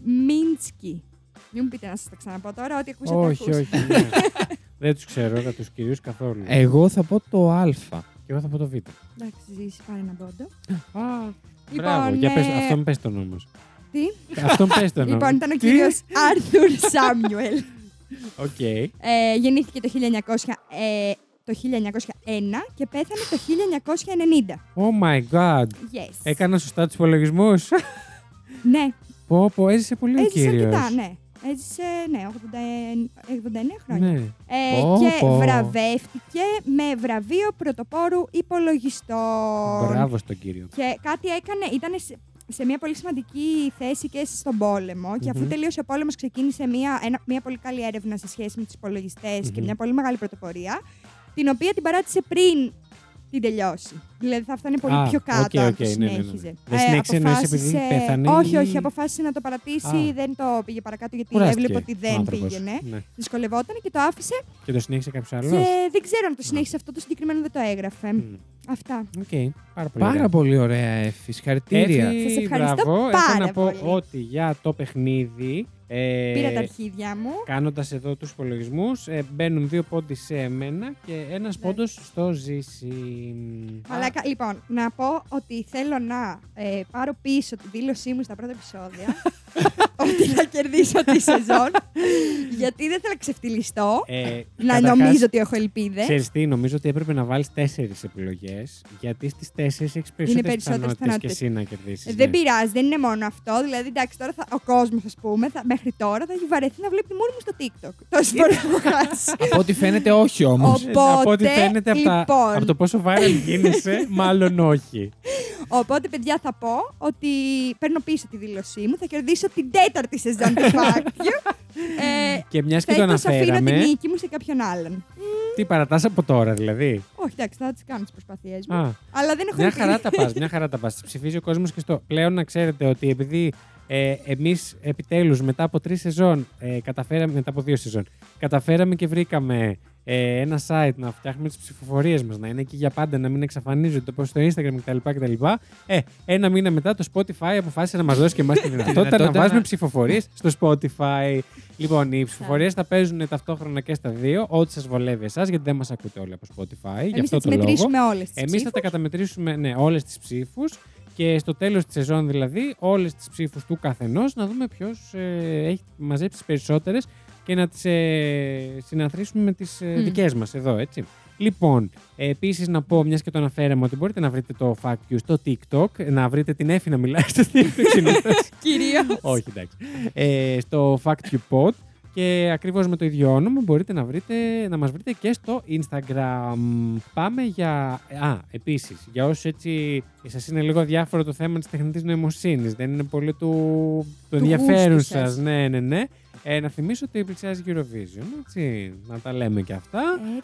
Speaker 2: Μίνσκι. Μην μου πείτε να σας τα ξαναπώ τώρα, ό,τι ακούσατε
Speaker 1: όχι,
Speaker 2: ακούς.
Speaker 1: όχι. ναι. Δεν τους ξέρω, δεν τους κυρίους καθόλου.
Speaker 3: Εγώ θα πω το Α.
Speaker 1: Και εγώ θα πω το Β.
Speaker 2: Εντάξει, Ζήση, πάρε ένα πόντο.
Speaker 1: Α,
Speaker 2: Λοιπόν,
Speaker 1: μπράβο. Για πες,
Speaker 2: ε,
Speaker 1: αυτόν πες τον όμως.
Speaker 2: Τι;
Speaker 1: αυτόν πες τον όμως.
Speaker 2: Λοιπόν, ήταν ο
Speaker 1: Τι;
Speaker 2: κύριος Άρθουρ Σάμιουελ.
Speaker 1: Οκ.
Speaker 2: Ε, γεννήθηκε το 1900, ε, το 1901 και πέθανε το 1990.
Speaker 1: Oh my god.
Speaker 2: Yes.
Speaker 1: Έκανα σωστά τους υπολογισμούς;
Speaker 2: Ναι,
Speaker 1: πω, πω, έζησε πολύ ο
Speaker 2: έζησε
Speaker 1: κύριος.
Speaker 2: αρκετά, ναι. Έζησε, ναι, 89, 89 χρόνια.
Speaker 1: Ναι.
Speaker 2: Ε,
Speaker 3: Πω,
Speaker 2: και
Speaker 3: πω.
Speaker 2: βραβεύτηκε με βραβείο πρωτοπόρου υπολογιστών.
Speaker 1: Μπράβο στον κύριο.
Speaker 2: Και κάτι έκανε, ήταν σε, σε μια πολύ σημαντική θέση και στον πόλεμο. Και αφού
Speaker 1: Μμμ.
Speaker 2: τελείωσε ο πόλεμος, ξεκίνησε μια, ένα- μια πολύ καλή έρευνα σε σχέση με τους υπολογιστές και
Speaker 1: Μμμ.
Speaker 2: μια πολύ μεγάλη πρωτοπορία. Την οποία την παράτησε πριν την τελειώσει. Δηλαδή θα φτάνει πολύ
Speaker 1: Α,
Speaker 2: πιο κάτω
Speaker 1: οκ,
Speaker 2: αν
Speaker 1: οκ,
Speaker 2: το
Speaker 1: ναι, ναι, ναι.
Speaker 2: συνέχιζε.
Speaker 1: Δεν συνέχισε εννοείς επειδή πέθανε
Speaker 2: Όχι,
Speaker 1: ή-
Speaker 2: όχι, αποφάσισε να το παρατήσει,
Speaker 1: Α.
Speaker 2: δεν το πήγε παρακάτω γιατί
Speaker 1: Κουράστηκε
Speaker 2: έβλεπε ότι
Speaker 1: ο
Speaker 2: δεν
Speaker 1: άνθρωπος.
Speaker 2: πήγαινε.
Speaker 1: Ναι.
Speaker 2: Δυσκολευόταν και το άφησε
Speaker 1: Και το συνέχισε κάποιος άλλος;
Speaker 2: και δεν ξέρω αν το συνέχισε αυτό, το συγκεκριμένο δεν το έγραφε. Αυτά.
Speaker 1: Οκ, πάρα πολύ.
Speaker 3: Πάρα
Speaker 1: ωραία.
Speaker 3: πολύ ωραία, Έφη. Συγχαρητήρια.
Speaker 1: Έφη,
Speaker 2: Σας ευχαριστώ
Speaker 1: μπράβο. Έχω
Speaker 2: πάρα
Speaker 1: να πω
Speaker 2: πολύ.
Speaker 1: ότι για το παιχνίδι. Ε,
Speaker 2: Πήρα τα αρχίδια μου.
Speaker 1: Κάνοντας εδώ τους υπολογισμούς, ε, μπαίνουν δύο πόντοι σε εμένα και ένας
Speaker 2: Ναι.
Speaker 1: πόντος στο Ζήση.
Speaker 2: Μαλάκα, λοιπόν, να πω ότι θέλω να ε, πάρω πίσω τη δήλωσή μου στα πρώτα επεισόδια ότι θα κερδίσω τη σεζόν. γιατί δεν θέλω να ξεφτιλιστώ.
Speaker 1: Ε,
Speaker 2: να
Speaker 1: καταρχάς,
Speaker 2: νομίζω ότι έχω ελπίδες.
Speaker 1: Ξέρεις τι, νομίζω ότι έπρεπε να βάλεις τέσσερις επιλογές. Γιατί στις τέσσερις έχεις περισσότερες
Speaker 2: περισσότερες
Speaker 1: πιθανότητες και
Speaker 2: πιθανότητες.
Speaker 1: εσύ να κερδίσεις.
Speaker 2: Ε, Δεν πειράζει, δεν είναι μόνο αυτό. Δηλαδή, εντάξει, τώρα θα, ο κόσμος, ας πούμε, θα, μέχρι τώρα θα έχει βαρεθεί να βλέπει της μούρη μου στο TikTok. Τόσε φορέ έχω χάσει.
Speaker 3: Από ό,τι φαίνεται, όχι όμως.
Speaker 2: Οπότε,
Speaker 1: από ό,τι φαίνεται από, τα-
Speaker 2: λοιπόν.
Speaker 1: από το πόσο viral γίνεσαι, μάλλον όχι.
Speaker 2: Οπότε, παιδιά, θα πω ότι παίρνω πίσω τη δήλωσή μου. Θα κερδίσω την τέταρτη σεζόν του Fact You. Ε,
Speaker 1: Και μιας και το
Speaker 2: Φέτος αφήνω την
Speaker 1: αναφέραμε.
Speaker 2: νίκη μου σε κάποιον άλλον.
Speaker 1: Τι παρατάς από τώρα, δηλαδή;
Speaker 2: Όχι, εντάξει, θα τις κάνω τις προσπάθειέ μου.
Speaker 1: Α,
Speaker 2: Αλλά δεν έχω
Speaker 1: μια
Speaker 2: ελπίδα.
Speaker 1: χαρά τα πας. Μια χαρά τα πας. Ψηφίζει ο κόσμος και στο. Πλέον να ξέρετε ότι επειδή ε, εμείς επιτέλους μετά από τρεις σεζόν, ε, καταφέραμε, μετά από δύο σεζόν, καταφέραμε και βρήκαμε ε, ένα site να φτιάχνουμε τις ψηφοφορίες μας, να είναι εκεί για πάντα, να μην εξαφανίζονται όπως στο Instagram κτλ. κτλ. Ε, ένα μήνα μετά το Spotify αποφάσισε να μας δώσει και εμάς τη δυνατότητα να
Speaker 3: δυνατότητα
Speaker 1: βάζουμε
Speaker 3: να-
Speaker 1: ψηφοφορίες στο Spotify. Λοιπόν, οι ψηφοφορίες θα παίζουν ταυτόχρονα και στα δύο, ό,τι σας βολεύει εσάς, γιατί δεν μας ακούτε όλοι από Spotify. γι'
Speaker 2: Εμείς
Speaker 1: αυτό
Speaker 2: θα τις
Speaker 1: το λόγο.
Speaker 2: μετρήσουμε όλες τις
Speaker 1: Εμείς θα τα καταμετρήσουμε ναι, όλες τις ψήφους και στο τέλος της σεζόν δηλαδή όλες τις ψήφους του καθενός να δούμε ποιος έχει μαζέψει τις περισσότερες και να τις ε, συναθρήσουμε με τις ε,
Speaker 2: Μμ.
Speaker 1: δικές μας εδώ, έτσι. Λοιπόν, επίσης να πω, μιας και το αναφέραμε, ότι μπορείτε να βρείτε το Fact You στο TikTok, να βρείτε την Εφη να μιλάει στο TikTok συνήθως.
Speaker 2: Κυρίως.
Speaker 1: Όχι, εντάξει. Ε, στο Fact You Pod και ακριβώς με το ίδιο όνομα μπορείτε να, βρείτε, να μας βρείτε και στο Instagram. Πάμε για... Α, επίσης, για όσους έτσι σας είναι λίγο διάφορο το θέμα της τεχνητής νοημοσύνης, δεν είναι πολύ του, του ενδιαφέρον
Speaker 2: γούστου
Speaker 1: σας.
Speaker 2: σας.
Speaker 1: Ναι, ναι, ναι. Ε, να θυμίσω ότι πλησιάζει Eurovision, έτσι, να τα λέμε και αυτά.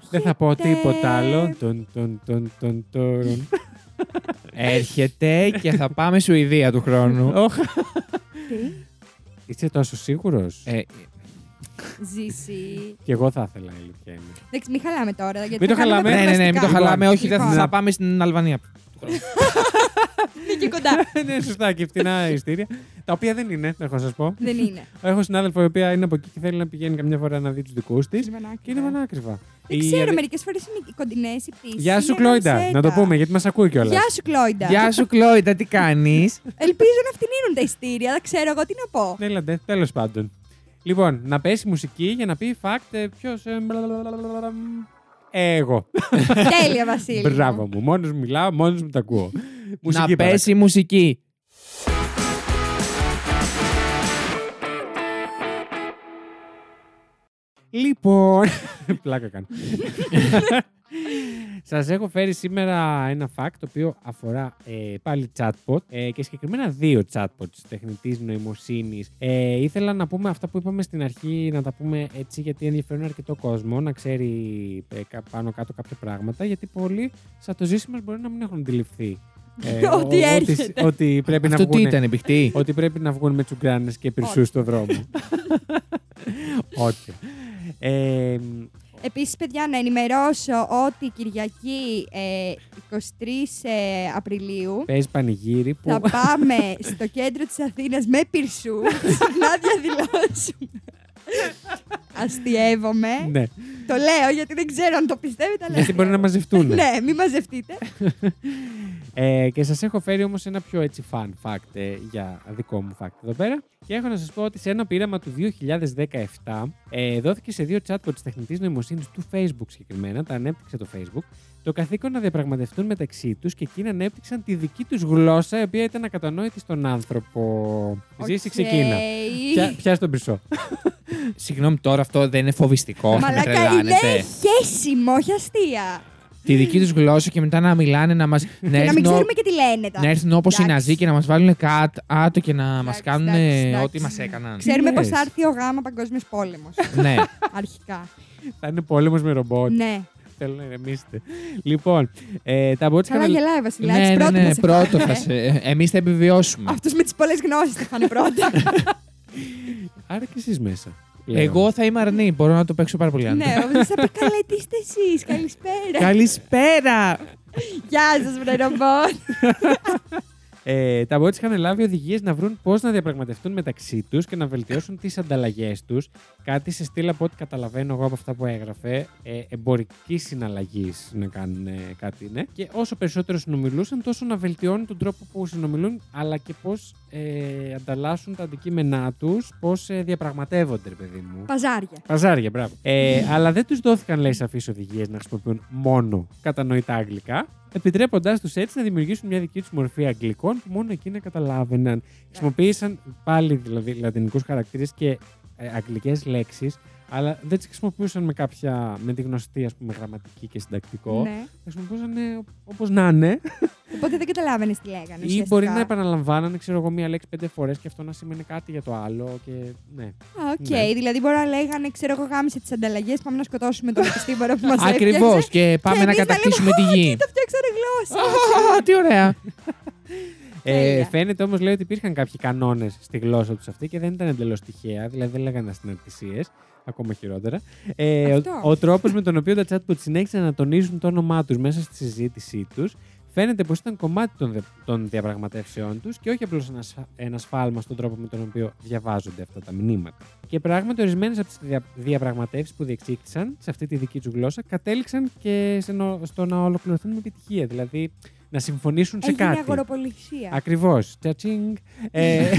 Speaker 1: Δεν θα πω τίποτα άλλο. Τον, τον, τον, τον, τον.
Speaker 3: Έρχεται και θα πάμε Σουηδία του χρόνου.
Speaker 1: Όχ,
Speaker 2: Τι.
Speaker 1: Είσαι τόσο σίγουρος;
Speaker 3: Ε,
Speaker 2: Ζήσει.
Speaker 1: Και εγώ θα ήθελα, η αλήθεια είναι.
Speaker 2: Εντάξει, μην χαλάμε τώρα. Γιατί
Speaker 1: Μην
Speaker 2: θα
Speaker 1: το
Speaker 2: κάνουμε
Speaker 1: χαλάμε.
Speaker 3: ναι, ναι, ναι, μην το
Speaker 2: προγνωστικά.
Speaker 3: χαλάμε. Όχι, δεν
Speaker 2: Λοιπόν,
Speaker 3: θα πάμε στην Αλβανία.
Speaker 2: Είναι και κοντά.
Speaker 1: ναι, σωστά και φτηνά ειστήρια. τα οποία δεν είναι, έχω να σας πω.
Speaker 2: Δεν είναι.
Speaker 1: Έχω συνάδελφο η οποία είναι από εκεί και θέλει να πηγαίνει καμιά φορά να δει τους δικούς της. Και είναι πανάκριβα.
Speaker 2: Δεν
Speaker 1: Η-
Speaker 2: ξέρω, μερικές φορές είναι οι κοντινές οι πτήσεις.
Speaker 1: Γεια σου, Κλόιντα. Να το πούμε γιατί μας ακούει κιόλας.
Speaker 2: Γεια σου, Κλόιντα.
Speaker 3: Γεια σου, Κλόιντα, τι κάνεις;
Speaker 2: Ελπίζω να φτηνίνουν τα ειστήρια. Δεν ξέρω εγώ τι να πω.
Speaker 1: Έλατε, τέλος πάντων. Λοιπόν, να πέσει μουσική για να πει fact ποιος. Εγώ.
Speaker 2: Τέλεια, Βασίλη. μου.
Speaker 1: Μπράβο μου. Μόνος μου μιλάω, μόνος μου τα ακούω.
Speaker 3: Να
Speaker 1: Μουσική
Speaker 3: πέσει η μουσική.
Speaker 1: Λοιπόν. Πλάκα κάνω. Σας έχω φέρει σήμερα ένα fact το οποίο αφορά ε, πάλι chatbot ε, και συγκεκριμένα δύο chatbots τεχνητής νοημοσύνης. Ε, ήθελα να πούμε αυτά που είπαμε στην αρχή, να τα πούμε έτσι γιατί ενδιαφέρουν αρκετό κόσμο να ξέρει ε, κα- πάνω κάτω κάποια πράγματα. Γιατί πολλοί σαν το ζήσιμος μπορεί να μην έχουν αντιληφθεί. ε,
Speaker 2: Ότι
Speaker 1: ο- ότι-
Speaker 2: έρχεται.
Speaker 1: ότι πρέπει να
Speaker 3: Αυτό τι
Speaker 1: βγουν
Speaker 3: ήταν, επιχτή.
Speaker 1: ότι πρέπει να βγουν με τσουγκράνες και πυρσούς στο δρόμο. Όχι. Ε,
Speaker 2: Επίσης, παιδιά, να ενημερώσω ότι Κυριακή ε, 23 ε, Απριλίου
Speaker 1: παίζει πανηγύρι που...
Speaker 2: θα πάμε στο κέντρο της Αθήνας με πυρσούς να διαδηλώσουμε. Αστειεύομαι.
Speaker 1: ναι,
Speaker 2: Το λέω γιατί δεν ξέρω αν το πιστεύετε, αλλά.
Speaker 1: γιατί μπορεί να μαζευτούν.
Speaker 2: Ναι, μην μαζευτείτε.
Speaker 1: Ε, και σας έχω φέρει όμως ένα πιο έτσι fun fact ε, για δικό μου fact εδώ πέρα. Και έχω να σας πω ότι σε ένα πείραμα του 2017 ε, δόθηκε σε δύο chatbots της τεχνητής νοημοσύνης του Facebook συγκεκριμένα, τα ανέπτυξε το Facebook, το καθήκον να διαπραγματευτούν μεταξύ τους και εκείνοι ανέπτυξαν τη δική τους γλώσσα, η οποία ήταν ακατανόητη στον άνθρωπο. Ζήση
Speaker 2: Οκ.
Speaker 1: ξεκίνα. Πια, πιάσ' τον πυρσό.
Speaker 3: Συγγνώμη, τώρα αυτό δεν είναι φοβιστικό. θα με
Speaker 2: Μαλάκα είναι
Speaker 3: τρελάνετε.
Speaker 2: χέσιμο, όχι αστεία.
Speaker 3: Τη δική τους γλώσσα και μετά να μιλάνε να μα.
Speaker 2: Και να μην ξέρουμε και τι λένε τώρα.
Speaker 3: Να έρθουν όπως οι
Speaker 2: Εντάξει.
Speaker 3: Ναζί και να μας βάλουν κάτω και να μας
Speaker 2: Εντάξει,
Speaker 3: κάνουν
Speaker 2: εντάξει, εντάξει.
Speaker 3: ό,τι μας έκαναν.
Speaker 2: Ξέρουμε
Speaker 1: λες;
Speaker 2: πώς θα έρθει ο γάμα Παγκόσμιος Πόλεμος.
Speaker 3: ναι.
Speaker 2: Αρχικά.
Speaker 1: Θα είναι πόλεμος με ρομπότ.
Speaker 2: ναι.
Speaker 1: Θέλω να ηρεμήσετε. Λοιπόν, ε, τα bots
Speaker 2: Καλά
Speaker 1: είχαν-
Speaker 2: γελάει ο Βασιλάκη.
Speaker 3: ναι, ναι,
Speaker 2: πρώτο
Speaker 3: ναι,
Speaker 2: θα σε
Speaker 3: πρώτο
Speaker 2: φάνε.
Speaker 3: θα σε. Εμείς θα επιβιώσουμε.
Speaker 2: Αυτός με τις πολλές γνώσεις θα φάνε πρώτα.
Speaker 1: Άρα και εσείς μέσα. Πλέον.
Speaker 3: Εγώ θα είμαι αρνή. Μπορώ να το παίξω πάρα πολύ
Speaker 2: ναι,
Speaker 3: άνετα.
Speaker 2: ο θα πει καλά, τι είστε εσείς. Καλησπέρα.
Speaker 3: Καλησπέρα!
Speaker 2: Γεια σας, βρε ρομπότ.
Speaker 1: Ε, τα bots είχαν λάβει οδηγίες να βρουν πώς να διαπραγματευτούν μεταξύ τους και να βελτιώσουν τις ανταλλαγές τους. Κάτι σε στήλα από ό,τι καταλαβαίνω εγώ από αυτά που έγραφε, ε, εμπορική συναλλαγής να κάνουν ε, κάτι, ναι. Και όσο περισσότερο συνομιλούσαν, τόσο να βελτιώνουν τον τρόπο που συνομιλούν, αλλά και πώς ε, ανταλλάσσουν τα αντικείμενά τους, πώς ε, διαπραγματεύονται, ρε παιδί μου.
Speaker 2: Παζάρια.
Speaker 1: Παζάρια, μπράβο. Ε, αλλά δεν τους δόθηκαν, λέει, σαφείς οδηγίες να χρησιμοποιούν μόνο κατανοητά αγγλικά, επιτρέποντάς τους έτσι να δημιουργήσουν μια δική τους μορφή αγγλικών που μόνο εκείνα καταλάβαιναν. Χρησιμοποίησαν πάλι δηλαδή λατινικούς χαρακτήρες και ε, αγγλικές λέξεις, αλλά δεν τις χρησιμοποιούσαν με κάποια, με τη γνωστή ας πούμε, γραμματική και συντακτικό.
Speaker 2: Ναι.
Speaker 1: Χρησιμοποιούσαν όπως να είναι.
Speaker 2: Οπότε δεν καταλάβαινες τι λέγανε.
Speaker 1: Ή
Speaker 2: ουσιαστικά.
Speaker 1: μπορεί να επαναλαμβάνανε, ξέρω εγώ, μία λέξη πέντε φορές και αυτό να σημαίνει κάτι για το άλλο. Και ναι.
Speaker 2: Α, οκ.
Speaker 1: Ναι.
Speaker 2: Δηλαδή μπορεί να λέγανε, ξέρω εγώ, γάμισε τις ανταλλαγές. Πάμε να σκοτώσουμε τον επιστήμονα που μας έφτιαξε.
Speaker 3: Ακριβώς. Και πάμε
Speaker 2: Και
Speaker 3: να
Speaker 2: εμείς να
Speaker 3: κατακτήσουμε
Speaker 2: λέμε,
Speaker 3: τη
Speaker 2: «Ω,
Speaker 3: γη.
Speaker 2: Τι το φτιάξανε γλώσσα.
Speaker 3: Α, Τι ωραία.
Speaker 1: Ε,
Speaker 2: Τέλεια.
Speaker 1: φαίνεται όμως λέει ότι υπήρχαν κάποιοι κανόνες στη γλώσσα τους αυτή και δεν ήταν εντελώς τυχαία, δηλαδή δεν λέγανε αστυναρτησίε, ακόμα χειρότερα. Ε, ο
Speaker 2: Αυτό.
Speaker 1: ο τρόπος με τον οποίο τα chatbot συνέχισαν να τονίζουν το όνομά τους μέσα στη συζήτησή τους φαίνεται πως ήταν κομμάτι των, δε- των διαπραγματεύσεών τους και όχι απλώς ένα, σφα- ένα σφάλμα στον τρόπο με τον οποίο διαβάζονται αυτά τα μηνύματα. Και πράγματι, ορισμένες από τις δια, διαπραγματεύσεις που διεξήχθησαν σε αυτή τη δική τους γλώσσα κατέληξαν και σε νο- στο να ολοκληρωθούν με επιτυχία. Δηλαδή να συμφωνήσουν σε
Speaker 2: Έγινε
Speaker 1: κάτι.
Speaker 2: αγοροπολισία.
Speaker 1: Ακριβώς. Τσατσίνγκ. Ε,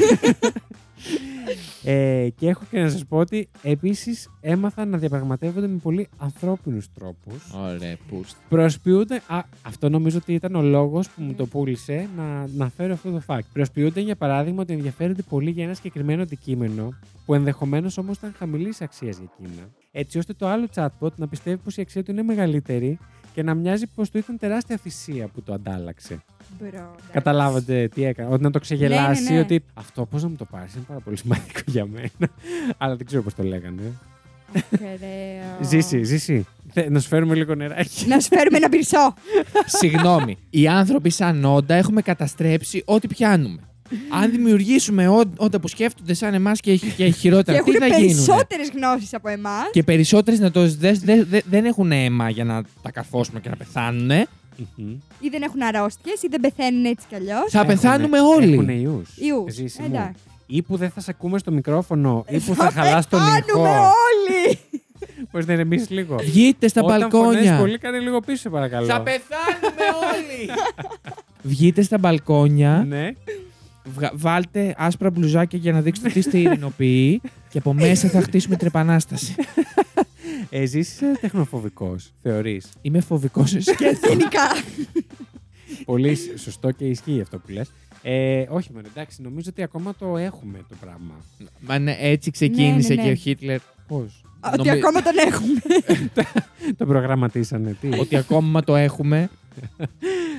Speaker 1: ε, και έχω και να σας πω ότι επίσης έμαθαν να διαπραγματεύονται με πολύ ανθρώπινους τρόπους.
Speaker 3: Ωραία, πούστη.
Speaker 1: Προσποιούνται. Α, αυτό νομίζω ότι ήταν ο λόγος που μου το πούλησε να, να φέρω αυτό το fact. Προσποιούνται, για παράδειγμα, ότι ενδιαφέρονται πολύ για ένα συγκεκριμένο αντικείμενο που ενδεχομένως όμως ήταν χαμηλής αξίας για εκείνα. Έτσι ώστε το άλλο chatbot να πιστεύει πως η αξία του είναι μεγαλύτερη και να μοιάζει πως του ήταν τεράστια θυσία που το αντάλλαξε.
Speaker 2: Μπρο, εντάξει.
Speaker 1: Καταλάβατε τι έκανα. Ότι να το ξεγελάσει,
Speaker 2: Ναι, ναι, ναι.
Speaker 1: ότι αυτό πώς να μου το πάρεις είναι πάρα πολύ σημαντικό για μένα. Αλλά δεν ξέρω πώς το λέγανε.
Speaker 2: Ωραίο.
Speaker 1: Ζήσει, ζήσει. Θε- Να σου φέρουμε λίγο νεράκι.
Speaker 2: Να σου φέρουμε ένα πυρσό.
Speaker 3: Συγγνώμη. Οι άνθρωποι σαν όντα έχουμε καταστρέψει ό,τι πιάνουμε. Αν δημιουργήσουμε όν- όντα που σκέφτονται σαν εμάς και, και
Speaker 2: Και
Speaker 3: χειρότερα, τι
Speaker 2: έχουν
Speaker 3: θα γίνουν.
Speaker 2: περισσότερες γνώσεις από εμάς.
Speaker 3: Και περισσότερες να το δε, δε- δε- δεν έχουν αίμα για να τα καρφώσουμε και να πεθάνουν.
Speaker 1: Μμμ.
Speaker 2: Ή δεν έχουν αρρώστιες ή δεν πεθαίνουν έτσι κι αλλιώς.
Speaker 3: Θα
Speaker 1: Έχουνε-
Speaker 3: πεθάνουμε
Speaker 1: Έχουνε
Speaker 3: όλοι.
Speaker 1: ιούς.
Speaker 2: Ιούς.
Speaker 1: Ζήση μου.
Speaker 2: Εντάξει.
Speaker 1: Ή που δεν θα σε ακούμε στο μικρόφωνο, ή που θα χαλάς τον
Speaker 2: πεθάνουμε
Speaker 1: ήχο.
Speaker 2: όλοι.
Speaker 1: Μπορείς να ηρεμήσεις λίγο.
Speaker 3: Βγείτε στα
Speaker 1: Όταν
Speaker 3: μπαλκόνια.
Speaker 1: φωνές πολύ, κάνε λίγο πίσω, σε παρακαλώ.
Speaker 3: Θα πεθάνουμε όλοι. Βγείτε στα μπαλκόνια,
Speaker 1: Ναι.
Speaker 3: Βγα- βάλτε άσπρα μπλουζάκια για να δείξετε τι είστε ειρηνοποιοί και από μέσα θα χτίσουμε την επανάσταση.
Speaker 1: Ε, είσαι τεχνοφοβικός, θεωρείς.
Speaker 3: Είμαι φοβικός σε σκέφτομαι.
Speaker 2: Γενικά.
Speaker 1: Πολύ σωστό και ισχύει αυτό που λες. Ε, όχι, μόνο εντάξει, νομίζω ότι ακόμα το έχουμε το πράγμα.
Speaker 3: Μα ναι, έτσι ξεκίνησε
Speaker 2: Ναι, ναι, ναι.
Speaker 3: και ο Χίτλερ.
Speaker 1: Πώς;
Speaker 2: Ότι
Speaker 3: Νομι-
Speaker 2: ακόμα τον έχουμε.
Speaker 1: το προγραμματίσανε, τι;
Speaker 3: Ότι ακόμα το έχουμε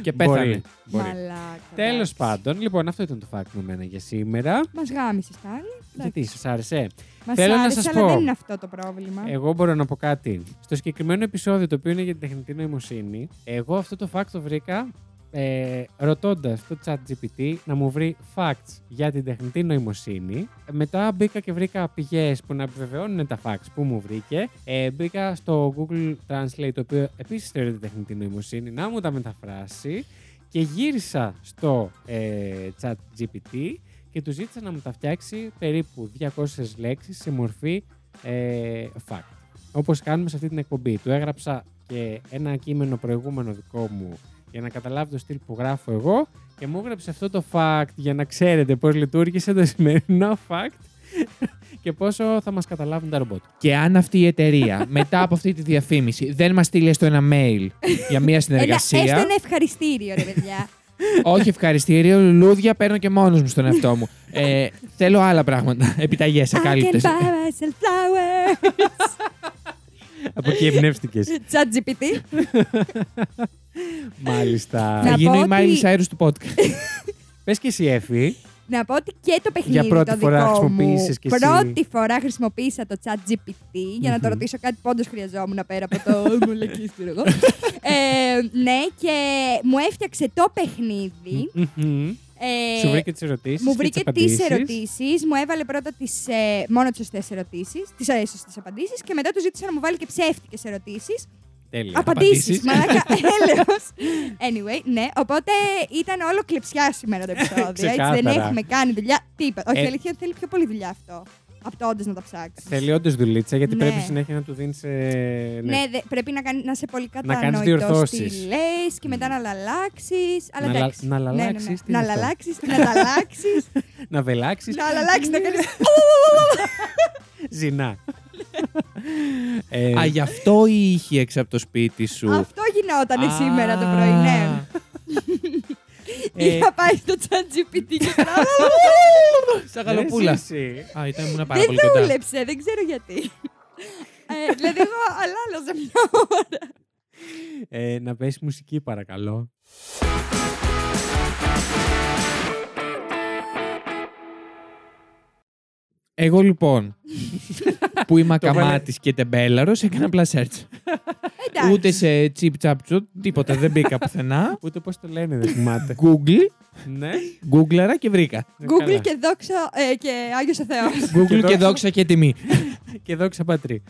Speaker 3: και πέθανε.
Speaker 1: Μπορεί. μπορεί.
Speaker 2: Μαλάκας.
Speaker 1: Τέλος πάντων, λοιπόν, αυτό ήταν το fact με μένα για σήμερα.
Speaker 2: Μας γάμισες πάλι.
Speaker 1: Γιατί, σας άρεσε;
Speaker 2: Μας
Speaker 1: θέλω να
Speaker 2: άρεσε,
Speaker 1: σας
Speaker 2: αλλά
Speaker 1: πω.
Speaker 2: δεν είναι αυτό το πρόβλημα.
Speaker 1: Εγώ μπορώ να πω κάτι. Στο συγκεκριμένο επεισόδιο, το οποίο είναι για την τεχνητή νοημοσύνη, εγώ αυτό το fact το βρήκα ε, ρωτώντας το chat GPT να μου βρει facts για την τεχνητή νοημοσύνη. Μετά μπήκα και βρήκα πηγές που να επιβεβαιώνουν τα facts που μου βρήκε. Ε, μπήκα στο Google Translate, το οποίο επίσης θεωρείται τεχνητή νοημοσύνη, να μου τα μεταφράσει. Και γύρισα στο ε, chat GPT και του ζήτησα να μου τα φτιάξει περίπου 200 λέξεις σε μορφή ε, fact. Όπως κάνουμε σε αυτή την εκπομπή. Του έγραψα και ένα κείμενο προηγούμενο δικό μου για να καταλάβει το στυλ που γράφω εγώ και μου έγραψε αυτό το fact για να ξέρετε πώς λειτουργήσε το σημερινό fact και πόσο θα μας καταλάβουν τα ρομπότ.
Speaker 3: Και αν αυτή η εταιρεία μετά από αυτή τη διαφήμιση δεν μας στείλει έστω ένα mail για μια
Speaker 2: Ένα,
Speaker 3: συνεργασία.
Speaker 2: έστω ένα ευχαριστήριο, ρε παιδιά.
Speaker 3: Όχι ευχαριστήριο, λουλούδια παίρνω και μόνος μου στον εαυτό μου. Ε, θέλω άλλα πράγματα. Επιταγές,
Speaker 2: I can
Speaker 3: ακάλυπτες.
Speaker 2: buy myself flowers.
Speaker 1: Από εκεί εμπνεύστηκες.
Speaker 2: Chat GPT.
Speaker 1: Μάλιστα.
Speaker 2: Να
Speaker 3: Θα γίνω η
Speaker 2: πω
Speaker 3: Miley
Speaker 2: ότι-
Speaker 3: Cyrus του podcast.
Speaker 1: Πες και εσύ, Εφη.
Speaker 2: Να πω ότι και το παιχνίδι
Speaker 1: Για πρώτη
Speaker 2: το
Speaker 1: φορά
Speaker 2: δικό μου,
Speaker 1: χρησιμοποίησες κι εσύ.
Speaker 2: πρώτη φορά χρησιμοποίησα το chat GPT για να το
Speaker 1: Μμμ.
Speaker 2: ρωτήσω κάτι πόντος χρειαζόμουν πέρα από το μολακί ξέρω εγώ. ε, ναι, και μου έφτιαξε το παιχνίδι.
Speaker 1: Μμμ.
Speaker 2: Ε,
Speaker 1: Σου βρήκε τις ερωτήσεις.
Speaker 2: μου βρήκε τις ερωτήσεις, μου έβαλε πρώτα τις, ε, μόνος τις σωστέ ερωτήσεις, τις ε, σωστέ απαντήσεις και μετά του ζήτησα να μου βάλει και ψεύτικες ερωτήσεις.
Speaker 1: Τέλεια.
Speaker 2: Απαντήσεις.
Speaker 3: απαντήσεις.
Speaker 2: Μαλάκα, έλεος. Anyway, ναι, οπότε ήταν όλο κλεψιά σήμερα το επεισόδιο. έτσι, δεν
Speaker 1: Ξεκάθαρα.
Speaker 2: έχουμε κάνει δουλειά. Τίποτα. Όχι,
Speaker 1: Ε,
Speaker 2: η αλήθεια είναι ότι θέλει πιο πολύ δουλειά αυτό. Από το όντως να τα ψάξει.
Speaker 1: Θέλει όντως δουλίτσα γιατί
Speaker 2: Ναι.
Speaker 1: πρέπει συνέχεια να του δίνεις. Ε,
Speaker 2: Ναι, δε- πρέπει να, κάνει, να είσαι πολύ
Speaker 1: κάνεις
Speaker 2: κατανοητός
Speaker 1: διορθώσεις.
Speaker 2: τι λες και μετά να αλλάξει. Αλλά
Speaker 1: Να λα-
Speaker 2: εντάξει.
Speaker 1: να
Speaker 2: Ναι, ναι, ναι.
Speaker 1: αλλάξεις, τι
Speaker 2: Να
Speaker 1: είναι αυτό;
Speaker 2: αλλάξει, να τα αλλάξεις.
Speaker 1: να βελάξεις.
Speaker 2: Να αλλάξει να κάνεις.
Speaker 1: Ζηνά. Ε,
Speaker 3: Α, γι' αυτό η ήχη έξω από το σπίτι σου.
Speaker 2: Αυτό γινόταν
Speaker 3: Α.
Speaker 2: σήμερα το πρωί, ναι.
Speaker 1: Ε,
Speaker 2: Είχα πάει στο ChatGPT και τώρα.
Speaker 3: Σαν γαλοπούλα.
Speaker 1: εσύ.
Speaker 3: Α, ήταν ήμουν πάρα
Speaker 2: Δεν
Speaker 3: πολύ κοντά.
Speaker 2: δούλεψε, δεν ξέρω γιατί. Ε, δηλαδή, εγώ αλλάλαζα μια ώρα.
Speaker 1: Ε, να πέσει μουσική, παρακαλώ.
Speaker 3: Εγώ λοιπόν, που είμαι
Speaker 1: Το βάλε-
Speaker 3: ακαμάτης και τεμπέλαρος, έκανα απλά search.
Speaker 2: Εντάξει.
Speaker 3: Ούτε σε chip chap chut, τίποτα, δεν μπήκα πουθενά.
Speaker 1: Ούτε πώς το λένε, δεν θυμάται.
Speaker 3: Google,
Speaker 1: ναι.
Speaker 3: Googleαρα και βρήκα.
Speaker 2: Google
Speaker 1: Καλά.
Speaker 2: και δόξα ε, και Άγιος ο Θεός.
Speaker 3: Google και
Speaker 1: δόξα.
Speaker 3: δόξα και τιμή.
Speaker 1: Και δόξα πατρί.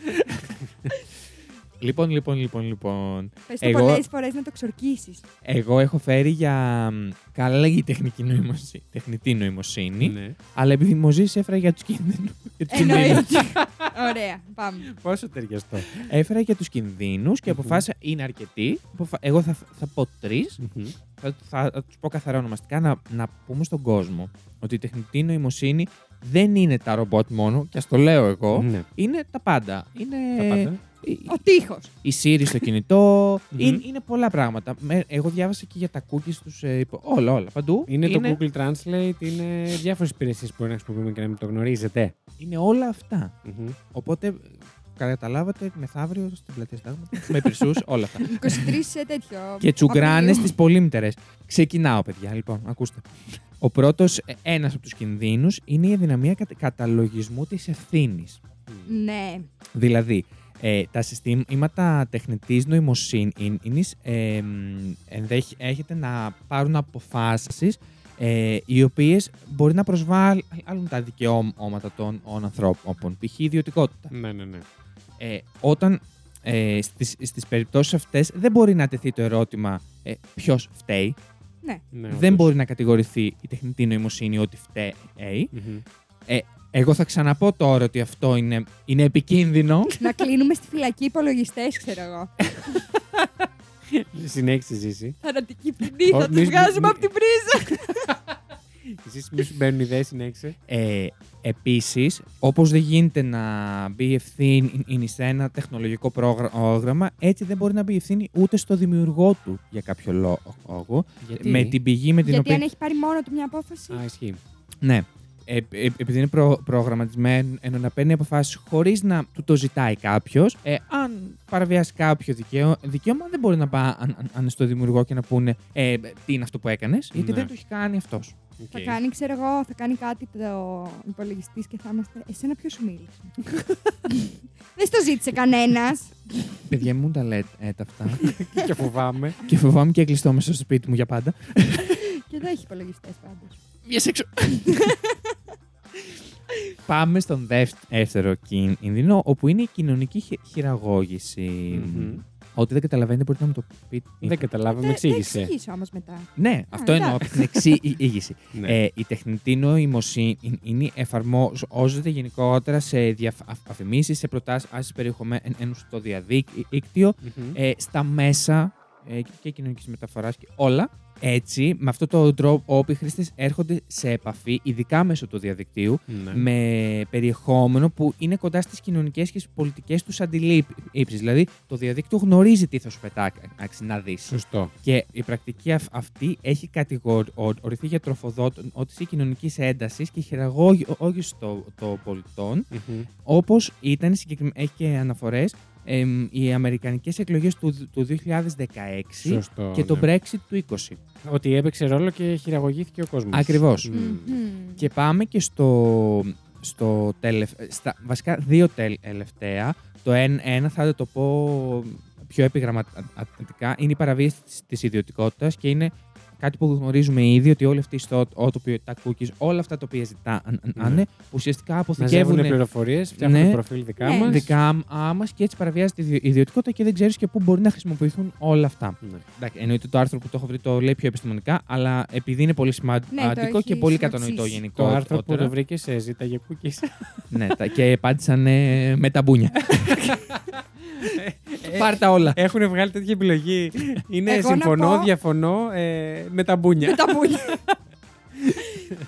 Speaker 3: Λοιπόν, λοιπόν, λοιπόν, λοιπόν.
Speaker 2: Πες το
Speaker 3: Εγώ-
Speaker 2: πολλές φορές να το ξορκίσεις.
Speaker 3: Εγώ έχω φέρει για μ, καλή τεχνική νοημοσύνη, τεχνητή νοημοσύνη,
Speaker 1: ναι.
Speaker 3: αλλά επειδή μου ζήσει έφερα για τους κινδύνους. για τους κινδύνους.
Speaker 2: Εννοείται. Ωραία, πάμε.
Speaker 1: Πόσο ταιριαστό.
Speaker 3: Έφερα για τους κινδύνους και
Speaker 1: Μμμ.
Speaker 3: αποφάσισα, είναι αρκετοί. Αποφα- Εγώ θα, θα πω τρεις.
Speaker 1: Μμμ.
Speaker 3: Θα, θα, θα τους πω καθαρά ονομαστικά να, να πούμε στον κόσμο ότι η τεχνητή νοημοσύνη δεν είναι τα ρομπότ μόνο, και ας το λέω εγώ,
Speaker 1: Ναι.
Speaker 3: είναι τα πάντα. Είναι
Speaker 1: Τα πάντα.
Speaker 3: η-
Speaker 2: Ο τείχος.
Speaker 3: η Siri στο κινητό,
Speaker 1: Μμμ.
Speaker 3: είναι, είναι πολλά πράγματα. Με- εγώ διάβασα και για τα cookies τους, ε, υπο- όλα, όλα, παντού.
Speaker 1: Είναι, το Google Translate, είναι διάφορες υπηρεσίες που μπορεί να χρησιμοποιούμε και να μην το γνωρίζετε.
Speaker 3: είναι όλα αυτά.
Speaker 1: Μμμ.
Speaker 3: Οπότε, ε, καταλάβατε, μεθαύριο στην πλατεία Συντάγματος, με πυρσούς, όλα αυτά.
Speaker 2: 23 σε τέτοιο.
Speaker 3: και τσουγκράνες
Speaker 2: Απριλίου.
Speaker 3: στι πολύμτερες. Ξεκινάω, παιδιά, λοιπόν, ακούστε. Ο πρώτος, ένας από τους κινδύνους, είναι η αδυναμία κατα- καταλογισμού της ευθύνης.
Speaker 2: Ναι.
Speaker 3: Δηλαδή, ε, τα συστήματα τεχνητής νοημοσύνης ε, μ, ενδέχεται να πάρουν αποφάσεις ε, οι οποίες μπορεί να προσβάλλουν τα δικαιώματα των, των ανθρώπων, π.χ. ιδιωτικότητα.
Speaker 1: Ναι, ναι, ναι.
Speaker 3: Ε, όταν ε, στις, στις περιπτώσεις αυτές δεν μπορεί να τεθεί το ερώτημα ε, ποιος φταίει,
Speaker 2: Ναι.
Speaker 1: ναι
Speaker 3: δεν
Speaker 1: όντως.
Speaker 3: μπορεί να κατηγορηθεί η τεχνητή νοημοσύνη ότι φταίει.
Speaker 1: Μμμ.
Speaker 3: Εγώ θα ξαναπώ τώρα ότι αυτό είναι, είναι επικίνδυνο.
Speaker 2: να κλείνουμε στη φυλακή υπολογιστές, ξέρω εγώ.
Speaker 1: Συνέχισε, Ζήση.
Speaker 2: Θανατική ποινή,
Speaker 1: Ω,
Speaker 2: θα του
Speaker 1: μη-
Speaker 2: βγάζουμε
Speaker 1: μη-
Speaker 2: από την πρίζα.
Speaker 1: Ζήση, μη σου μπαίνουν ιδέες, συνέχισε.
Speaker 3: Ε, Επίσης, όπως δεν γίνεται να μπει η ευθύνη σε ένα τεχνολογικό πρόγραμμα, έτσι δεν μπορεί να μπει η ευθύνη ούτε στο δημιουργό του για κάποιο λόγο.
Speaker 1: Γιατί;
Speaker 3: Με την πηγή με την
Speaker 2: Γιατί
Speaker 3: οποία.
Speaker 2: αν έχει πάρει μόνο του μια απόφαση;
Speaker 1: Α, ισχύει.
Speaker 3: Ναι. Ε, ε, επειδή είναι προ, προγραμματισμένο να παίρνει αποφάσεις χωρίς να του το ζητάει κάποιος, ε, αν παραβιάσει κάποιο δικαίω, δικαίωμα, δεν μπορεί να πάει αν, αν- αν στο δημιουργό και να πούνε ε, τι είναι αυτό που έκανες, γιατί
Speaker 1: Ναι.
Speaker 3: δεν το έχει κάνει αυτός.
Speaker 2: Θα
Speaker 1: Οκ.
Speaker 2: κάνει, ξέρω εγώ, θα κάνει κάτι ο υπολογιστής και θα είμαστε. Εσένα ποιος σου μίλησε; Δεν στο ζήτησε κανένας.
Speaker 3: Παιδιά μου τα λέτε ε, τα αυτά.
Speaker 1: Και φοβάμαι.
Speaker 3: και φοβάμαι και κλειστώ μέσα στο σπίτι μου για πάντα.
Speaker 2: και εδώ έχει υπολογιστές πάντως.
Speaker 3: Βγες έξω. Πάμε στον δεύτερο κίνδυνο, όπου είναι η κοινωνική χει- χειραγώγηση.
Speaker 1: Μμμ.
Speaker 3: Ό,τι δεν καταλαβαίνετε μπορείτε να μου το πείτε.
Speaker 1: Δεν καταλάβαμε, με
Speaker 2: Θα
Speaker 1: εξήγησε.
Speaker 2: εξηγήσω όμως μετά.
Speaker 3: Ναι, αυτό εννοώ από
Speaker 2: εντάξει.
Speaker 3: την εξήγηση.
Speaker 1: Ναι.
Speaker 3: Ε, η τεχνητή νοημοσύνη εφαρμόζεται γενικότερα σε διαφημίσεις, σε προτάσεις περιεχομένου στο διαδίκτυο,
Speaker 1: Μμμ.
Speaker 3: ε, στα μέσα ε, και κοινωνικής μεταφοράς και όλα. Έτσι, με αυτόν τον τρόπο, όποιοι χρήστες έρχονται σε επαφή, ειδικά μέσω του διαδικτύου,
Speaker 1: Ναι.
Speaker 3: με περιεχόμενο που είναι κοντά στις κοινωνικές και στις πολιτικές τους αντιλήψεις. Δηλαδή, το διαδίκτυο γνωρίζει τι θα σου πετάξει να δεις.
Speaker 1: Σωστό.
Speaker 3: Και η πρακτική αυ- αυτή έχει κατηγορηθεί για τροφοδότηση κοινωνικής έντασης και χειραγώγηση των των πολιτών,
Speaker 1: Μμμ.
Speaker 3: όπως ήταν συγκεκριμένα. Έχει και αναφορές οι Αμερικανικές εκλογές του, του 2016
Speaker 1: Σωστό.
Speaker 3: και το
Speaker 1: ναι.
Speaker 3: Brexit του 20.
Speaker 1: Ότι έπαιξε ρόλο και χειραγωγήθηκε ο κόσμος.
Speaker 3: Ακριβώς.
Speaker 2: Μμμ.
Speaker 3: Και πάμε και στο, στο τελευ- στα, βασικά δύο τελευταία. Το ένα, ένα θα το πω πιο επιγραμματικά. Είναι η παραβίαση της, της ιδιωτικότητας και είναι κάτι που γνωρίζουμε ήδη ότι όλη αυτή η ιστότοπη, τα cookies, όλα αυτά τα οποία ζητάνε,
Speaker 1: Ναι.
Speaker 3: ουσιαστικά
Speaker 1: Μαζεύουν
Speaker 3: αποθηκεύουν
Speaker 1: πληροφορίες, φτιάχνουν
Speaker 3: Ναι.
Speaker 1: προφίλ δικά
Speaker 2: Ναι.
Speaker 1: μας.
Speaker 3: δικά μα και έτσι παραβιάζεται η ιδιο- ιδιωτικότητα και δεν ξέρεις και πού μπορεί να χρησιμοποιηθούν όλα αυτά.
Speaker 1: Ναι.
Speaker 3: Εντάξει, εννοείται το άρθρο που το έχω βρει το λέει πιο επιστημονικά, αλλά επειδή είναι πολύ σημαντικό
Speaker 2: Ναι, το
Speaker 3: και
Speaker 2: έχει
Speaker 3: πολύ
Speaker 2: συνοψίσει.
Speaker 3: κατανοητό
Speaker 1: Το
Speaker 3: γενικό.
Speaker 1: άρθρο που το βρήκες σε ζήτα για cookies.
Speaker 3: ναι, τα- και απάντησαν ε, με τα μπούνια. Πάρτα όλα.
Speaker 1: Έχουν βγάλει τέτοια επιλογή. Είναι
Speaker 2: Εγώ να
Speaker 1: συμφωνώ,
Speaker 2: πω-
Speaker 1: διαφωνώ ε, με τα μπούνια.
Speaker 2: Με τα μπούνια.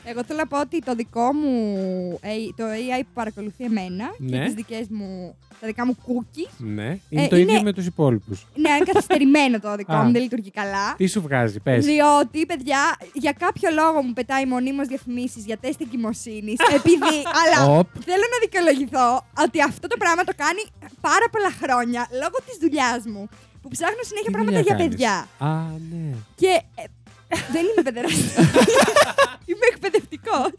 Speaker 2: Εγώ θέλω να πω ότι το δικό μου, AI το AI που παρακολουθεί εμένα και
Speaker 1: Ναι.
Speaker 2: τις δικές μου, τα δικά μου cookies,
Speaker 1: Ναι, είναι
Speaker 2: Ε,
Speaker 1: το
Speaker 2: είναι-
Speaker 1: ίδιο με τους υπόλοιπους.
Speaker 2: ναι, είναι καθυστερημένο το δικό
Speaker 1: Α.
Speaker 2: μου, δεν λειτουργεί καλά.
Speaker 1: Τι σου βγάζει, πες.
Speaker 2: Διότι, παιδιά, για κάποιο λόγο μου πετάει μονίμως διαφημίσεις για τεστ εγκυμοσύνης. επειδή. αλλά
Speaker 3: Οπ.
Speaker 2: θέλω να δικαιολογηθώ ότι αυτό το πράγμα το κάνει πάρα πολλά χρόνια λόγω της δουλειάς μου. Που ψάχνω συνέχεια
Speaker 1: Τι
Speaker 2: πράγματα
Speaker 1: δουλειά
Speaker 2: για
Speaker 1: κάνεις;
Speaker 2: παιδιά.
Speaker 1: Α, ναι.
Speaker 2: Και. Ε, δεν είμαι παιδεραστή. είμαι εκπαιδευτικός.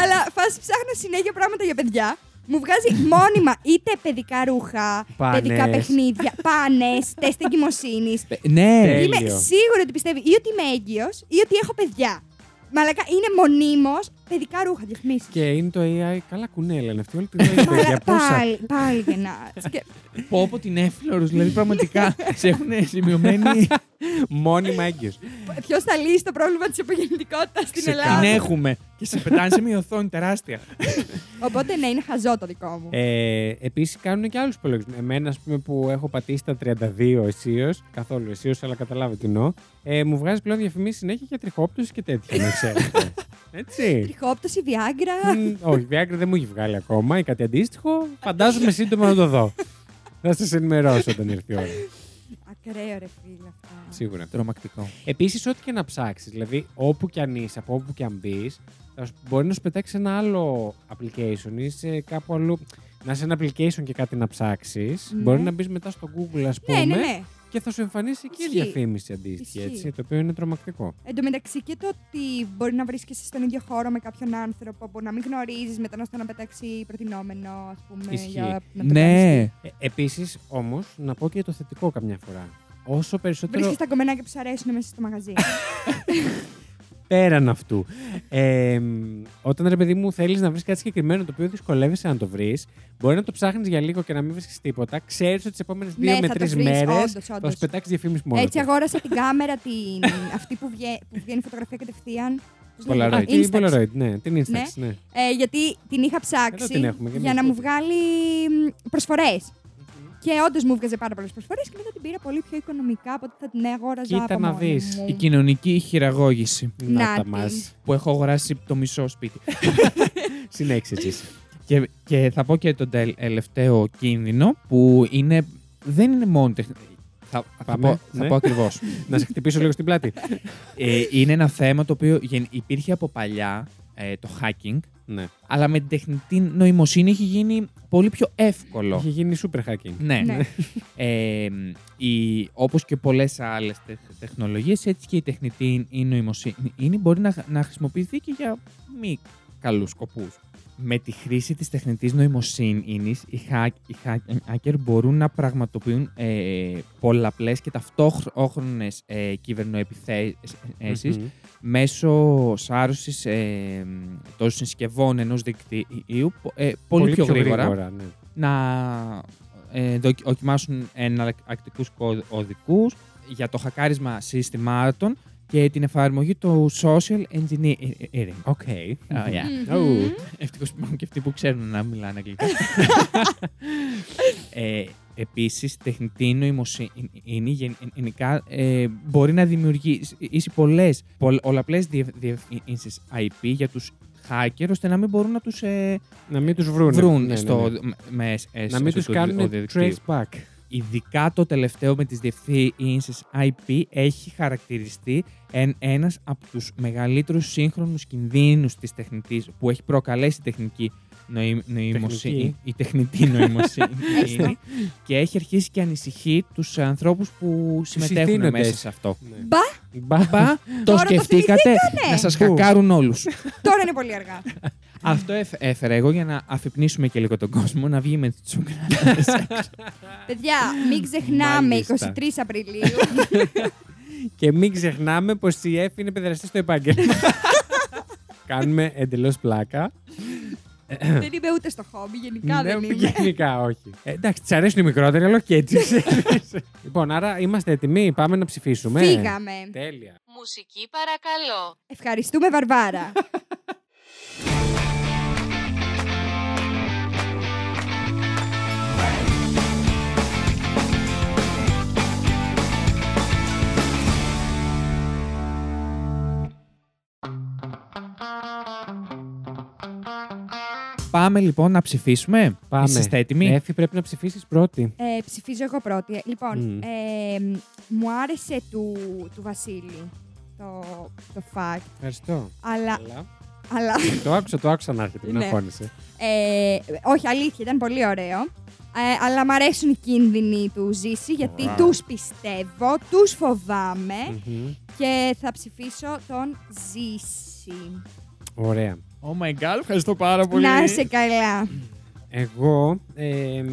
Speaker 2: αλλά φάση ψάχνω συνέχεια πράγματα για παιδιά. Μου βγάζει μόνιμα είτε παιδικά ρούχα,
Speaker 1: Πάνες.
Speaker 2: παιδικά παιχνίδια, πάνες, τεστ εγκυμοσύνης.
Speaker 3: Ναι.
Speaker 1: Τέλειο.
Speaker 2: Είμαι σίγουρη ότι πιστεύει ή ότι είμαι έγκυος ή ότι έχω παιδιά. Μαλακά, είναι μονίμως παιδικά ρούχα, διαφημίσεις.
Speaker 1: Και είναι το AI. Καλά κουνέλα είναι αυτή. Όλη τη ζωή παιδιά. Πόσα.
Speaker 2: πάλι, πάλι γεννάς. Και
Speaker 3: Πω από την έφλωρους, δηλαδή πραγματικά σε έχουν σημειωμένη.
Speaker 1: Μόνιμα έγκυος.
Speaker 2: ποιος θα λύσει το πρόβλημα της υπογεννητικότητας στην
Speaker 1: Ξεκάθαρα.
Speaker 2: Ελλάδα;
Speaker 3: Την έχουμε. Και σε πετάνε σε μια οθόνη τεράστια.
Speaker 2: Οπότε ναι, είναι χαζό το δικό μου.
Speaker 1: Ε, Επίσης κάνουν και άλλους υπολογισμούς. Εμένα, ας πούμε, που έχω πατήσει τα 32 αισίως, καθόλου αισίως, αλλά καταλάβω τι εννοώ, ε, μου βγάζει πλέον διαφημίσεις συνέχεια για τριχόπτωση και τέτοια, να ξέρετε. Έτσι.
Speaker 2: Τριχόπτωση, Viagra;
Speaker 1: Μμ, όχι, Viagra δεν μου έχει βγάλει ακόμα ή κάτι αντίστοιχο. Φαντάζομαι σύντομα να το δω. Θα σας ενημερώσω όταν έρθει η ώρα.
Speaker 2: Ακραίο ρε φίλε αυτά.
Speaker 1: Σίγουρα.
Speaker 3: Τρομακτικό.
Speaker 1: Επίσης, ό,τι και να ψάξεις, δηλαδή όπου και αν είσαι, από όπου και αν μπεις, μπορεί να σου πετάξει ένα άλλο application ή σε κάπου αλλού. Να είσαι ένα application και κάτι να ψάξεις.
Speaker 2: Ναι.
Speaker 1: Μπορεί να μπεις μετά στο Google, ας πούμε,
Speaker 2: Ναι, ναι, ναι.
Speaker 1: Και θα σου εμφανίσει εκεί
Speaker 2: Ισχύει.
Speaker 1: διαφήμιση αντίστοιχη.
Speaker 2: Ισχύει.
Speaker 1: Έτσι, το οποίο είναι τρομακτικό.
Speaker 2: Εν τω μεταξύ και το ότι μπορεί να βρίσκεσαι στον ίδιο χώρο με κάποιον άνθρωπο που να μην γνωρίζεις, μετά να στο να πετάξει προτινόμενο, ας πούμε.
Speaker 1: Ισχύει.
Speaker 2: Για να το κάνεις
Speaker 3: Ναι.
Speaker 1: Ε, Επίσης, όμως, να πω και το θετικό καμιά φορά. Όσο περισσότερο
Speaker 2: Βρίσκεις τα κομμενάκια που σου αρέσουν μέσα στο μαγαζί.
Speaker 1: πέραν αυτού. Ε, μ, όταν ρε παιδί μου θέλεις να βρεις κάτι συγκεκριμένο το οποίο δυσκολεύεσαι να το βρεις, μπορεί να το ψάχνεις για λίγο και να μην βρίσκεις τίποτα. Ξέρεις ότι τις επόμενες δύο
Speaker 2: Ναι,
Speaker 1: με
Speaker 2: θα το
Speaker 1: τρεις
Speaker 2: βρεις,
Speaker 1: μέρες
Speaker 2: όντως,
Speaker 1: θα
Speaker 2: όντως.
Speaker 1: σου πετάξει διαφήμιση μόνο.
Speaker 2: Έτσι
Speaker 1: του.
Speaker 2: αγόρασα την κάμερα την... αυτή που, βγαίνει, που βγαίνει φωτογραφία κατευθείαν. Πώς λέγεται;
Speaker 3: Polaroid.
Speaker 1: Α, την
Speaker 2: Instax.
Speaker 1: Polaroid, ναι, την Instax,
Speaker 2: Ναι.
Speaker 1: ναι.
Speaker 2: Ε, γιατί την είχα ψάξει
Speaker 1: Εδώ την έχουμε, για
Speaker 2: για
Speaker 1: να
Speaker 2: να μου
Speaker 1: δούμε.
Speaker 2: βγάλει προσφορές. Και όντως μου βγάζε πάρα πολλές προσφορές και μετά την πήρα πολύ πιο οικονομικά από ότι θα την αγόραζα
Speaker 1: Κοίτα
Speaker 2: από
Speaker 1: να
Speaker 2: μόνη
Speaker 1: δεις.
Speaker 2: μου.
Speaker 3: Η κοινωνική χειραγώγηση
Speaker 1: Να
Speaker 2: Να
Speaker 1: τα
Speaker 2: την.
Speaker 1: μας.
Speaker 3: που έχω αγοράσει το μισό σπίτι.
Speaker 1: Συνέχισε εσύ.
Speaker 3: και, και θα πω και τον τελευταίο κίνδυνο που είναι, δεν είναι μόνο τεχνικό. Θα, θα
Speaker 1: Πάμε,
Speaker 3: πω, θα
Speaker 1: ναι.
Speaker 3: πω ακριβώς.
Speaker 1: να σε χτυπήσω λίγο στην πλάτη.
Speaker 3: ε, είναι ένα θέμα το οποίο γεν- υπήρχε από παλιά, ε, το hacking,
Speaker 1: ναι.
Speaker 3: αλλά με την τεχνητή νοημοσύνη έχει γίνει πολύ πιο εύκολο.
Speaker 1: Είχε γίνει super hacking.
Speaker 3: Ναι.
Speaker 2: Ναι.
Speaker 3: Ε, η, όπως και πολλές άλλες τεχ, τεχνολογίες, έτσι και η τεχνητή η νοημοσύνη μπορεί να, να χρησιμοποιηθεί και για μη καλούς σκοπούς. Με τη χρήση της τεχνητής νοημοσύνης, οι, hack, οι hacker μπορούν να πραγματοποιούν ε, πολλαπλές και ταυτόχρονες ε, κυβερνοεπιθέσεις
Speaker 1: Μμμ.
Speaker 3: μέσω σάρωσης ε, των συσκευών ενός δικτύου ε, πολύ, πιο, γρήγορα
Speaker 1: ναι.
Speaker 3: να ε, δοκι- δοκιμάσουν εναλλακτικούς κωδικούς για το χακάρισμα συστημάτων και την εφαρμογή του social engineering.
Speaker 1: OK.
Speaker 3: Oh, yeah.
Speaker 2: Μμμ.
Speaker 1: Ου.
Speaker 3: Ευτυχώς που υπάρχουν και αυτοί που ξέρουν να μιλάνε αγγλικά. ε, Επίσης, τεχνητή νοημοσύνη γεν- γενικά ε, μπορεί να δημιουργήσει πολλές πολλαπλές διευθύνσεις IP για τους hacker ώστε να μην μπορούν να τους ε,
Speaker 1: Να μην τους βρουν.
Speaker 3: βρουν
Speaker 1: Ναι, ναι,
Speaker 3: στο,
Speaker 1: ναι.
Speaker 3: με- με, ες,
Speaker 1: Να μην
Speaker 3: στο
Speaker 1: τους κάνουν
Speaker 3: διαδικτύο.
Speaker 1: trace back.
Speaker 3: Ειδικά το τελευταίο με τις διευθύνσεις IP έχει χαρακτηριστεί εν, ένας από τους μεγαλύτερους σύγχρονους κινδύνους της τεχνητής που έχει προκαλέσει η τεχνική νοη, νοημοσύνη,
Speaker 1: Τεχνική.
Speaker 3: η τεχνητή νοημοσύνη
Speaker 2: Έστω.
Speaker 3: και έχει αρχίσει και ανησυχεί τους ανθρώπους που συμμετέχουν
Speaker 1: ηθήνοντες.
Speaker 3: μέσα σε αυτό.
Speaker 1: Ναι.
Speaker 2: Μπα,
Speaker 1: Μπα.
Speaker 3: Μπα, το
Speaker 2: το
Speaker 3: σκεφτήκατε
Speaker 2: θυμηθήκανε.
Speaker 3: να σας
Speaker 1: Πού;
Speaker 3: χακάρουν όλους.
Speaker 2: τώρα είναι πολύ αργά.
Speaker 3: Αυτό έφ- έφερα εγώ για να αφυπνίσουμε και λίγο τον κόσμο, να βγει με τις τσουγκράδες.
Speaker 2: Παιδιά, μην ξεχνάμε
Speaker 1: Μάλιστα.
Speaker 2: 23 Απριλίου.
Speaker 1: Και μην ξεχνάμε πως η ΕΦ είναι παιδεραστή στο επάγγελμα. Κάνουμε εντελώς πλάκα.
Speaker 2: δεν είμαι ούτε στο χόμπι, γενικά
Speaker 1: Ναι,
Speaker 2: δεν είμαι.
Speaker 1: Γενικά όχι. Ε, εντάξει, της αρέσουν οι μικρότεροι, αλλά και έτσι. ξέρεις. λοιπόν, άρα είμαστε έτοιμοι. Πάμε να ψηφίσουμε.
Speaker 2: Φύγαμε.
Speaker 1: Τέλεια.
Speaker 4: Μουσική παρακαλώ.
Speaker 2: Ευχαριστούμε, Βαρβάρα.
Speaker 3: Πάμε λοιπόν να ψηφίσουμε.
Speaker 1: Πάμε.
Speaker 3: Είστε έτοιμοι.
Speaker 1: Εφη, πρέπει να ψηφίσεις πρώτη.
Speaker 2: Ε, ψηφίζω εγώ πρώτη. Ε, Λοιπόν,
Speaker 1: Μμ.
Speaker 2: ε, μου άρεσε του, του Βασίλη το, το fact,
Speaker 1: Ευχαριστώ.
Speaker 2: αλλά,
Speaker 1: Αλλά...
Speaker 2: αλλά
Speaker 1: το άκουσα, το άκουσα να έρχεται. Μην
Speaker 2: Ναι.
Speaker 1: αγχώνεσαι.
Speaker 2: ε, όχι αλήθεια, ήταν πολύ ωραίο. Ε, αλλά μ' αρέσουν οι κίνδυνοι του Ζήση γιατί
Speaker 1: Ωραία.
Speaker 2: τους πιστεύω, τους φοβάμαι
Speaker 1: Μμμ.
Speaker 2: και θα ψηφίσω τον Ζήση.
Speaker 1: Ωραία.
Speaker 3: Oh my god, ευχαριστώ πάρα πολύ.
Speaker 2: Να είσαι καλά.
Speaker 1: Εγώ. Ε,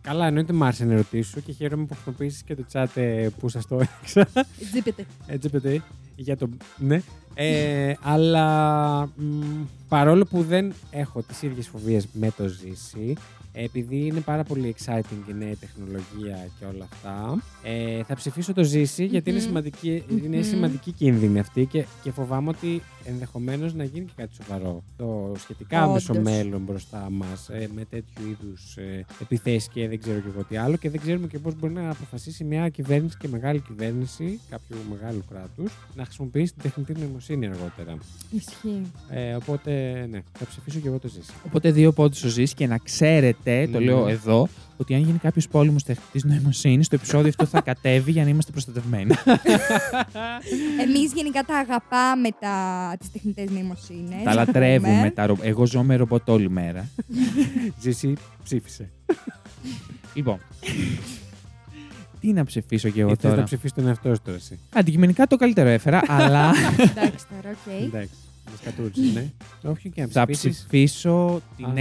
Speaker 1: καλά, εννοείται μ' άρεσε να ρωτήσω και χαίρομαι που χρησιμοποιήσεις και το chat ε, που σας το έδειξα.
Speaker 2: Τζίπετε.
Speaker 1: Έτσι πετύχει. Για το. Ναι. Ε, αλλά μ, παρόλο που δεν έχω τις ίδιες φοβίες με το ζήσει, επειδή είναι πάρα πολύ exciting η νέα τεχνολογία και όλα αυτά, ε, θα ψηφίσω το ζήσει γιατί είναι,
Speaker 2: Μμμ.
Speaker 1: σημαντική, είναι
Speaker 2: Μμμ.
Speaker 1: σημαντική κίνδυνη αυτή και, και φοβάμαι ότι ενδεχομένως να γίνει και κάτι σοβαρό το σχετικά άμεσο
Speaker 2: Όντως.
Speaker 1: μέλλον μπροστά μας ε, με τέτοιου είδους ε, επιθέσεις και δεν ξέρω και εγώ τι άλλο και δεν ξέρουμε και πώς μπορεί να αποφασίσει μια κυβέρνηση και μεγάλη κυβέρνηση κάποιου μεγάλου κράτους να χρησιμοποιήσει την τεχνητή νοημοσύνη αργότερα.
Speaker 2: Ισχύει.
Speaker 1: Ε, οπότε, ναι, θα ψηφίσω και εγώ το ζήσει.
Speaker 3: Οπότε δύο πόντους ο Ζής και να ξέρετε, το
Speaker 1: Ναι.
Speaker 3: λέω εδώ, ότι αν γίνει κάποιος πόλεμος τεχνητής νοημοσύνης, το επεισόδιο αυτό θα κατέβει για να είμαστε προστατευμένοι.
Speaker 2: Εμείς γενικά τα αγαπάμε τα, τις τεχνητές νοημοσύνες.
Speaker 3: τα λατρεύουμε. Τα... ρο- Εγώ ζω με ρομπότ όλη μέρα.
Speaker 1: Ζήσει, ψήφισε.
Speaker 3: λοιπόν. Τι να ψηφίσω κι εγώ
Speaker 1: Ή θες να
Speaker 3: τώρα.
Speaker 1: ψηφίσεις τον εαυτό σου τώρα εσύ.
Speaker 3: Αντικειμενικά το καλύτερο έφερα, αλλά
Speaker 2: Εντάξει τώρα, οκ.
Speaker 1: Εντάξει. Μας κατούρισε, ναι. Όποιον και να
Speaker 3: θα
Speaker 1: ψηφίσεις.
Speaker 3: ψηφίσω την
Speaker 1: Α.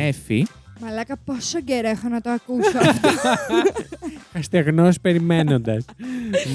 Speaker 3: Εφη.
Speaker 2: Μαλάκα, πόσο καιρό έχω να το ακούσω αυτό.
Speaker 1: Αστεγνός περιμένοντας.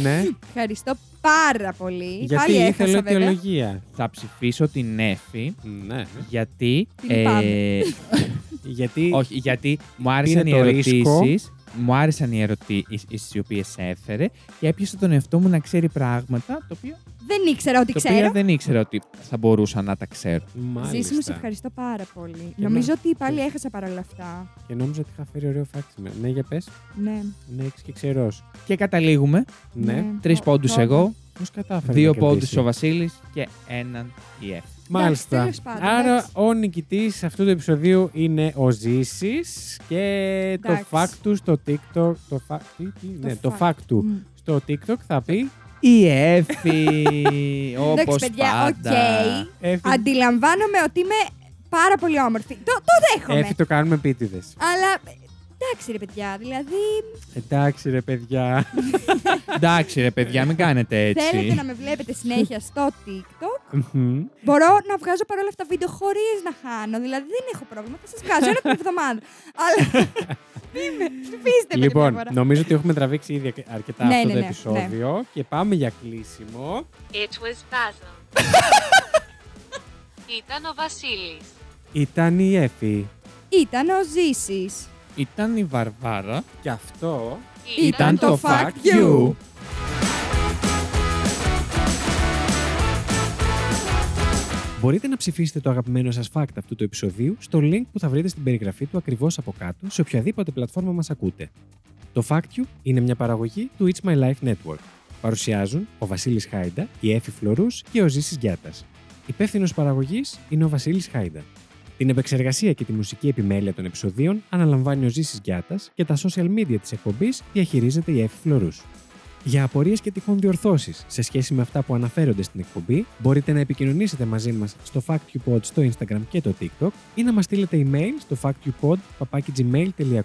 Speaker 1: ναι.
Speaker 2: Ευχαριστώ πάρα πολύ.
Speaker 1: Γιατί
Speaker 2: Πάλι
Speaker 1: ήθελε
Speaker 2: έχασα, βέβαια.
Speaker 1: αιτιολογία.
Speaker 3: Θα ψηφίσω την Εφη
Speaker 1: Ναι.
Speaker 3: γιατί.
Speaker 2: Την λυπάμαι.
Speaker 1: Γιατί.
Speaker 3: όχι, γιατί μου άρεσαν οι
Speaker 1: Πήρε το ρίσκο.
Speaker 3: ερωτήσεις. Μου άρεσαν οι ερωτήσεις οι οποίες έφερε και έπιασα τον εαυτό μου να ξέρει πράγματα τα οποία,
Speaker 2: Δεν ήξερα ότι
Speaker 3: τα
Speaker 2: ξέρω.
Speaker 3: οποία δεν ήξερα ότι θα μπορούσα να τα ξέρω.
Speaker 1: Μάλιστα.
Speaker 2: Ζήση μου, σε ευχαριστώ πάρα πολύ.
Speaker 1: Και
Speaker 2: Νομίζω
Speaker 1: εμένα.
Speaker 2: ότι πάλι έχασα παρόλα αυτά.
Speaker 1: Και νόμιζα ότι είχα φέρει ωραίο φάκ σήμερα. Ναι, για πες.
Speaker 2: Ναι.
Speaker 1: Ναι, έχεις και ξερός.
Speaker 3: Και καταλήγουμε.
Speaker 1: Ναι.
Speaker 3: Τρεις
Speaker 2: Ω,
Speaker 3: πόντους
Speaker 2: ω,
Speaker 3: εγώ,
Speaker 1: Πώς κατάφερε
Speaker 3: δύο
Speaker 1: να
Speaker 3: πόντους
Speaker 1: κερδίσει.
Speaker 3: ο Βασίλης και έναν η Εφη.
Speaker 1: Μάλιστα.
Speaker 2: τέλος πάντων,
Speaker 1: Άρα
Speaker 2: εντάξει.
Speaker 1: ο νικητής αυτού του επεισοδίου είναι ο Ζήσης και το
Speaker 2: Εντάξει.
Speaker 1: fact του στο TikTok. Το, fa... τι, τι, ναι, το
Speaker 2: fact.
Speaker 1: fact του
Speaker 2: Μμ.
Speaker 1: στο TikTok θα πει.
Speaker 3: Η Έφη, όπως
Speaker 2: Εντάξει, παιδιά,
Speaker 3: πάντα.
Speaker 2: οκ.
Speaker 1: Έφη,
Speaker 2: Αντιλαμβάνομαι ότι είμαι πάρα πολύ όμορφη. Το, το δέχομαι.
Speaker 1: Έφη το κάνουμε επίτηδες.
Speaker 2: Αλλά εντάξει, ρε παιδιά, δηλαδή
Speaker 1: Εντάξει ρε παιδιά.
Speaker 3: Εντάξει, ρε παιδιά, μην κάνετε έτσι.
Speaker 2: θέλετε να με βλέπετε συνέχεια στο TikTok;
Speaker 1: Μμμ.
Speaker 2: Μπορώ να βγάζω παρόλα αυτά βίντεο χωρίς να χάνω. Δηλαδή δεν έχω πρόβλημα. Θα σας βγάζω ένα την εβδομάδα. Αλλά. Είμαι. Ψηφίστε με
Speaker 1: λοιπόν,
Speaker 2: την φορά.
Speaker 1: νομίζω ότι έχουμε τραβήξει ήδη αρκετά
Speaker 2: Ναι,
Speaker 1: αυτό
Speaker 2: ναι,
Speaker 1: το
Speaker 2: ναι,
Speaker 1: επεισόδιο και πάμε για κλείσιμο.
Speaker 4: It was Basil. Ήταν ο Βασίλης.
Speaker 1: Ήταν η Έφη.
Speaker 2: Ήταν ο Ζήσης.
Speaker 3: Ήταν η Βαρβάρα.
Speaker 1: Και αυτό
Speaker 2: Ήταν το Fact You.
Speaker 1: Μπορείτε να ψηφίσετε το αγαπημένο σας fact αυτού του επεισοδίου στο link που θα βρείτε στην περιγραφή του ακριβώς από κάτω σε οποιαδήποτε πλατφόρμα μας ακούτε. Το Fact You είναι μια παραγωγή του It's My Life Network. Παρουσιάζουν ο Βασίλης Χάιντα, η Έφη Φλωρούς και ο Ζήσης Γιάτας. Υπεύθυνος παραγωγής είναι ο Βασίλης Χάιντα. Την επεξεργασία και τη μουσική επιμέλεια των επεισοδίων αναλαμβάνει ο Ζήσης Γιάτας και τα social media της εκπομπής διαχειρίζεται η Έφη Φλωρούς. Για απορίες και τυχόν διορθώσεις σε σχέση με αυτά που αναφέρονται στην εκπομπή, μπορείτε να επικοινωνήσετε μαζί μας στο FactUpod στο Instagram και το TikTok ή να μας στείλετε email στο factupod.gmail.com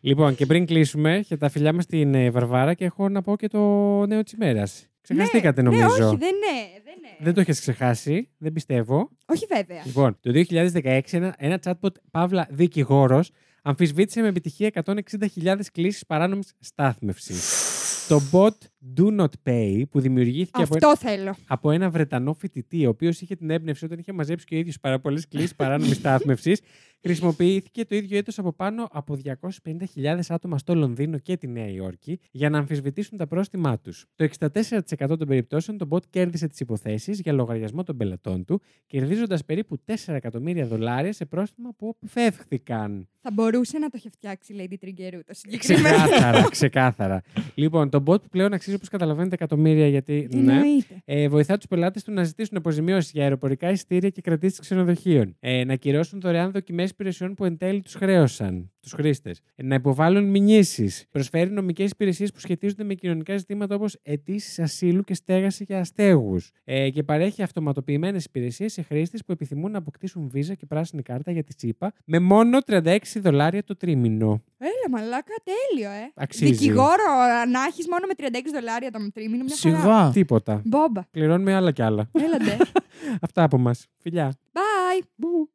Speaker 1: Λοιπόν, και πριν κλείσουμε, και τα φιλιά μας στην ε, Βαρβάρα και έχω να πω και το νέο της ημέρας. Ξεχαστήκατε
Speaker 2: ναι,
Speaker 1: νομίζω.
Speaker 2: Ναι, όχι, δεν είναι. Δεν, είναι.
Speaker 1: Δεν το έχεις ξεχάσει, δεν πιστεύω.
Speaker 2: Όχι, βέβαια.
Speaker 1: Λοιπόν, το 2016 ένα, ένα chatbot Παύλα δικηγόρος αμφισβήτησε με επιτυχία 160.000 κλήσεις παράνομης στάθμευσης. το bot Do Not Pay που δημιουργήθηκε από,
Speaker 2: Αυτό θέλω.
Speaker 1: από ένα Βρετανό φοιτητή, ο οποίος είχε την έμπνευση όταν είχε μαζέψει και ο ίδιος πάρα πολλές κλήσεις παράνομης στάθμευσης. Χρησιμοποιήθηκε το ίδιο έτος από πάνω από 250.000 άτομα στο Λονδίνο και τη Νέα Υόρκη για να αμφισβητήσουν τα πρόστιμά τους. Το 64% των περιπτώσεων το bot κέρδισε τις υποθέσεις για λογαριασμό των πελατών του, κερδίζοντας περίπου 4 εκατομμύρια δολάρια σε πρόστιμα που αποφεύχθηκαν.
Speaker 2: Θα μπορούσε να το έχει φτιάξει η Lady Triggerou το συγκεκριμένο.
Speaker 1: Ξεκάθαρα, ξεκάθαρα. Λοιπόν, το το bot που πλέον αξίζει, όπως καταλαβαίνετε, εκατομμύρια γιατί.
Speaker 2: Τι
Speaker 1: ναι,
Speaker 2: εννοείται.
Speaker 1: ε, βοηθά τους πελάτες του να ζητήσουν αποζημιώσει για αεροπορικά εισιτήρια και κρατήσεις ξενοδοχείων. Ε, να κυρώσουν δωρεάν δοκιμές υπηρεσιών που εν τέλει τους χρέωσαν τους χρήστες. Ε, να υποβάλουν μηνύσεις. Προσφέρει νομικές υπηρεσίες που σχετίζονται με κοινωνικά ζητήματα όπως αιτήσεις ασύλου και στέγαση για αστέγους. Ε, και παρέχει αυτοματοποιημένες υπηρεσίες σε χρήστες που επιθυμούν να αποκτήσουν βίζα και πράσινη κάρτα για τη ΣΥΠΑ με μόνο 36 δολάρια το τρίμηνο.
Speaker 2: Έλα, μαλάκα, τέλειο, ε.
Speaker 1: Αξίζει.
Speaker 2: Δικηγόρο να έχεις μόνο με 36 δολάρια το τρίμηνο. Μια χαρά.
Speaker 3: Σιγά.
Speaker 1: Τίποτα.
Speaker 2: Μπόμπα.
Speaker 1: Πληρώνουμε άλλα κι άλλα.
Speaker 2: Έλαντε.
Speaker 1: Αυτά από μας. Φιλιά.
Speaker 2: Bye.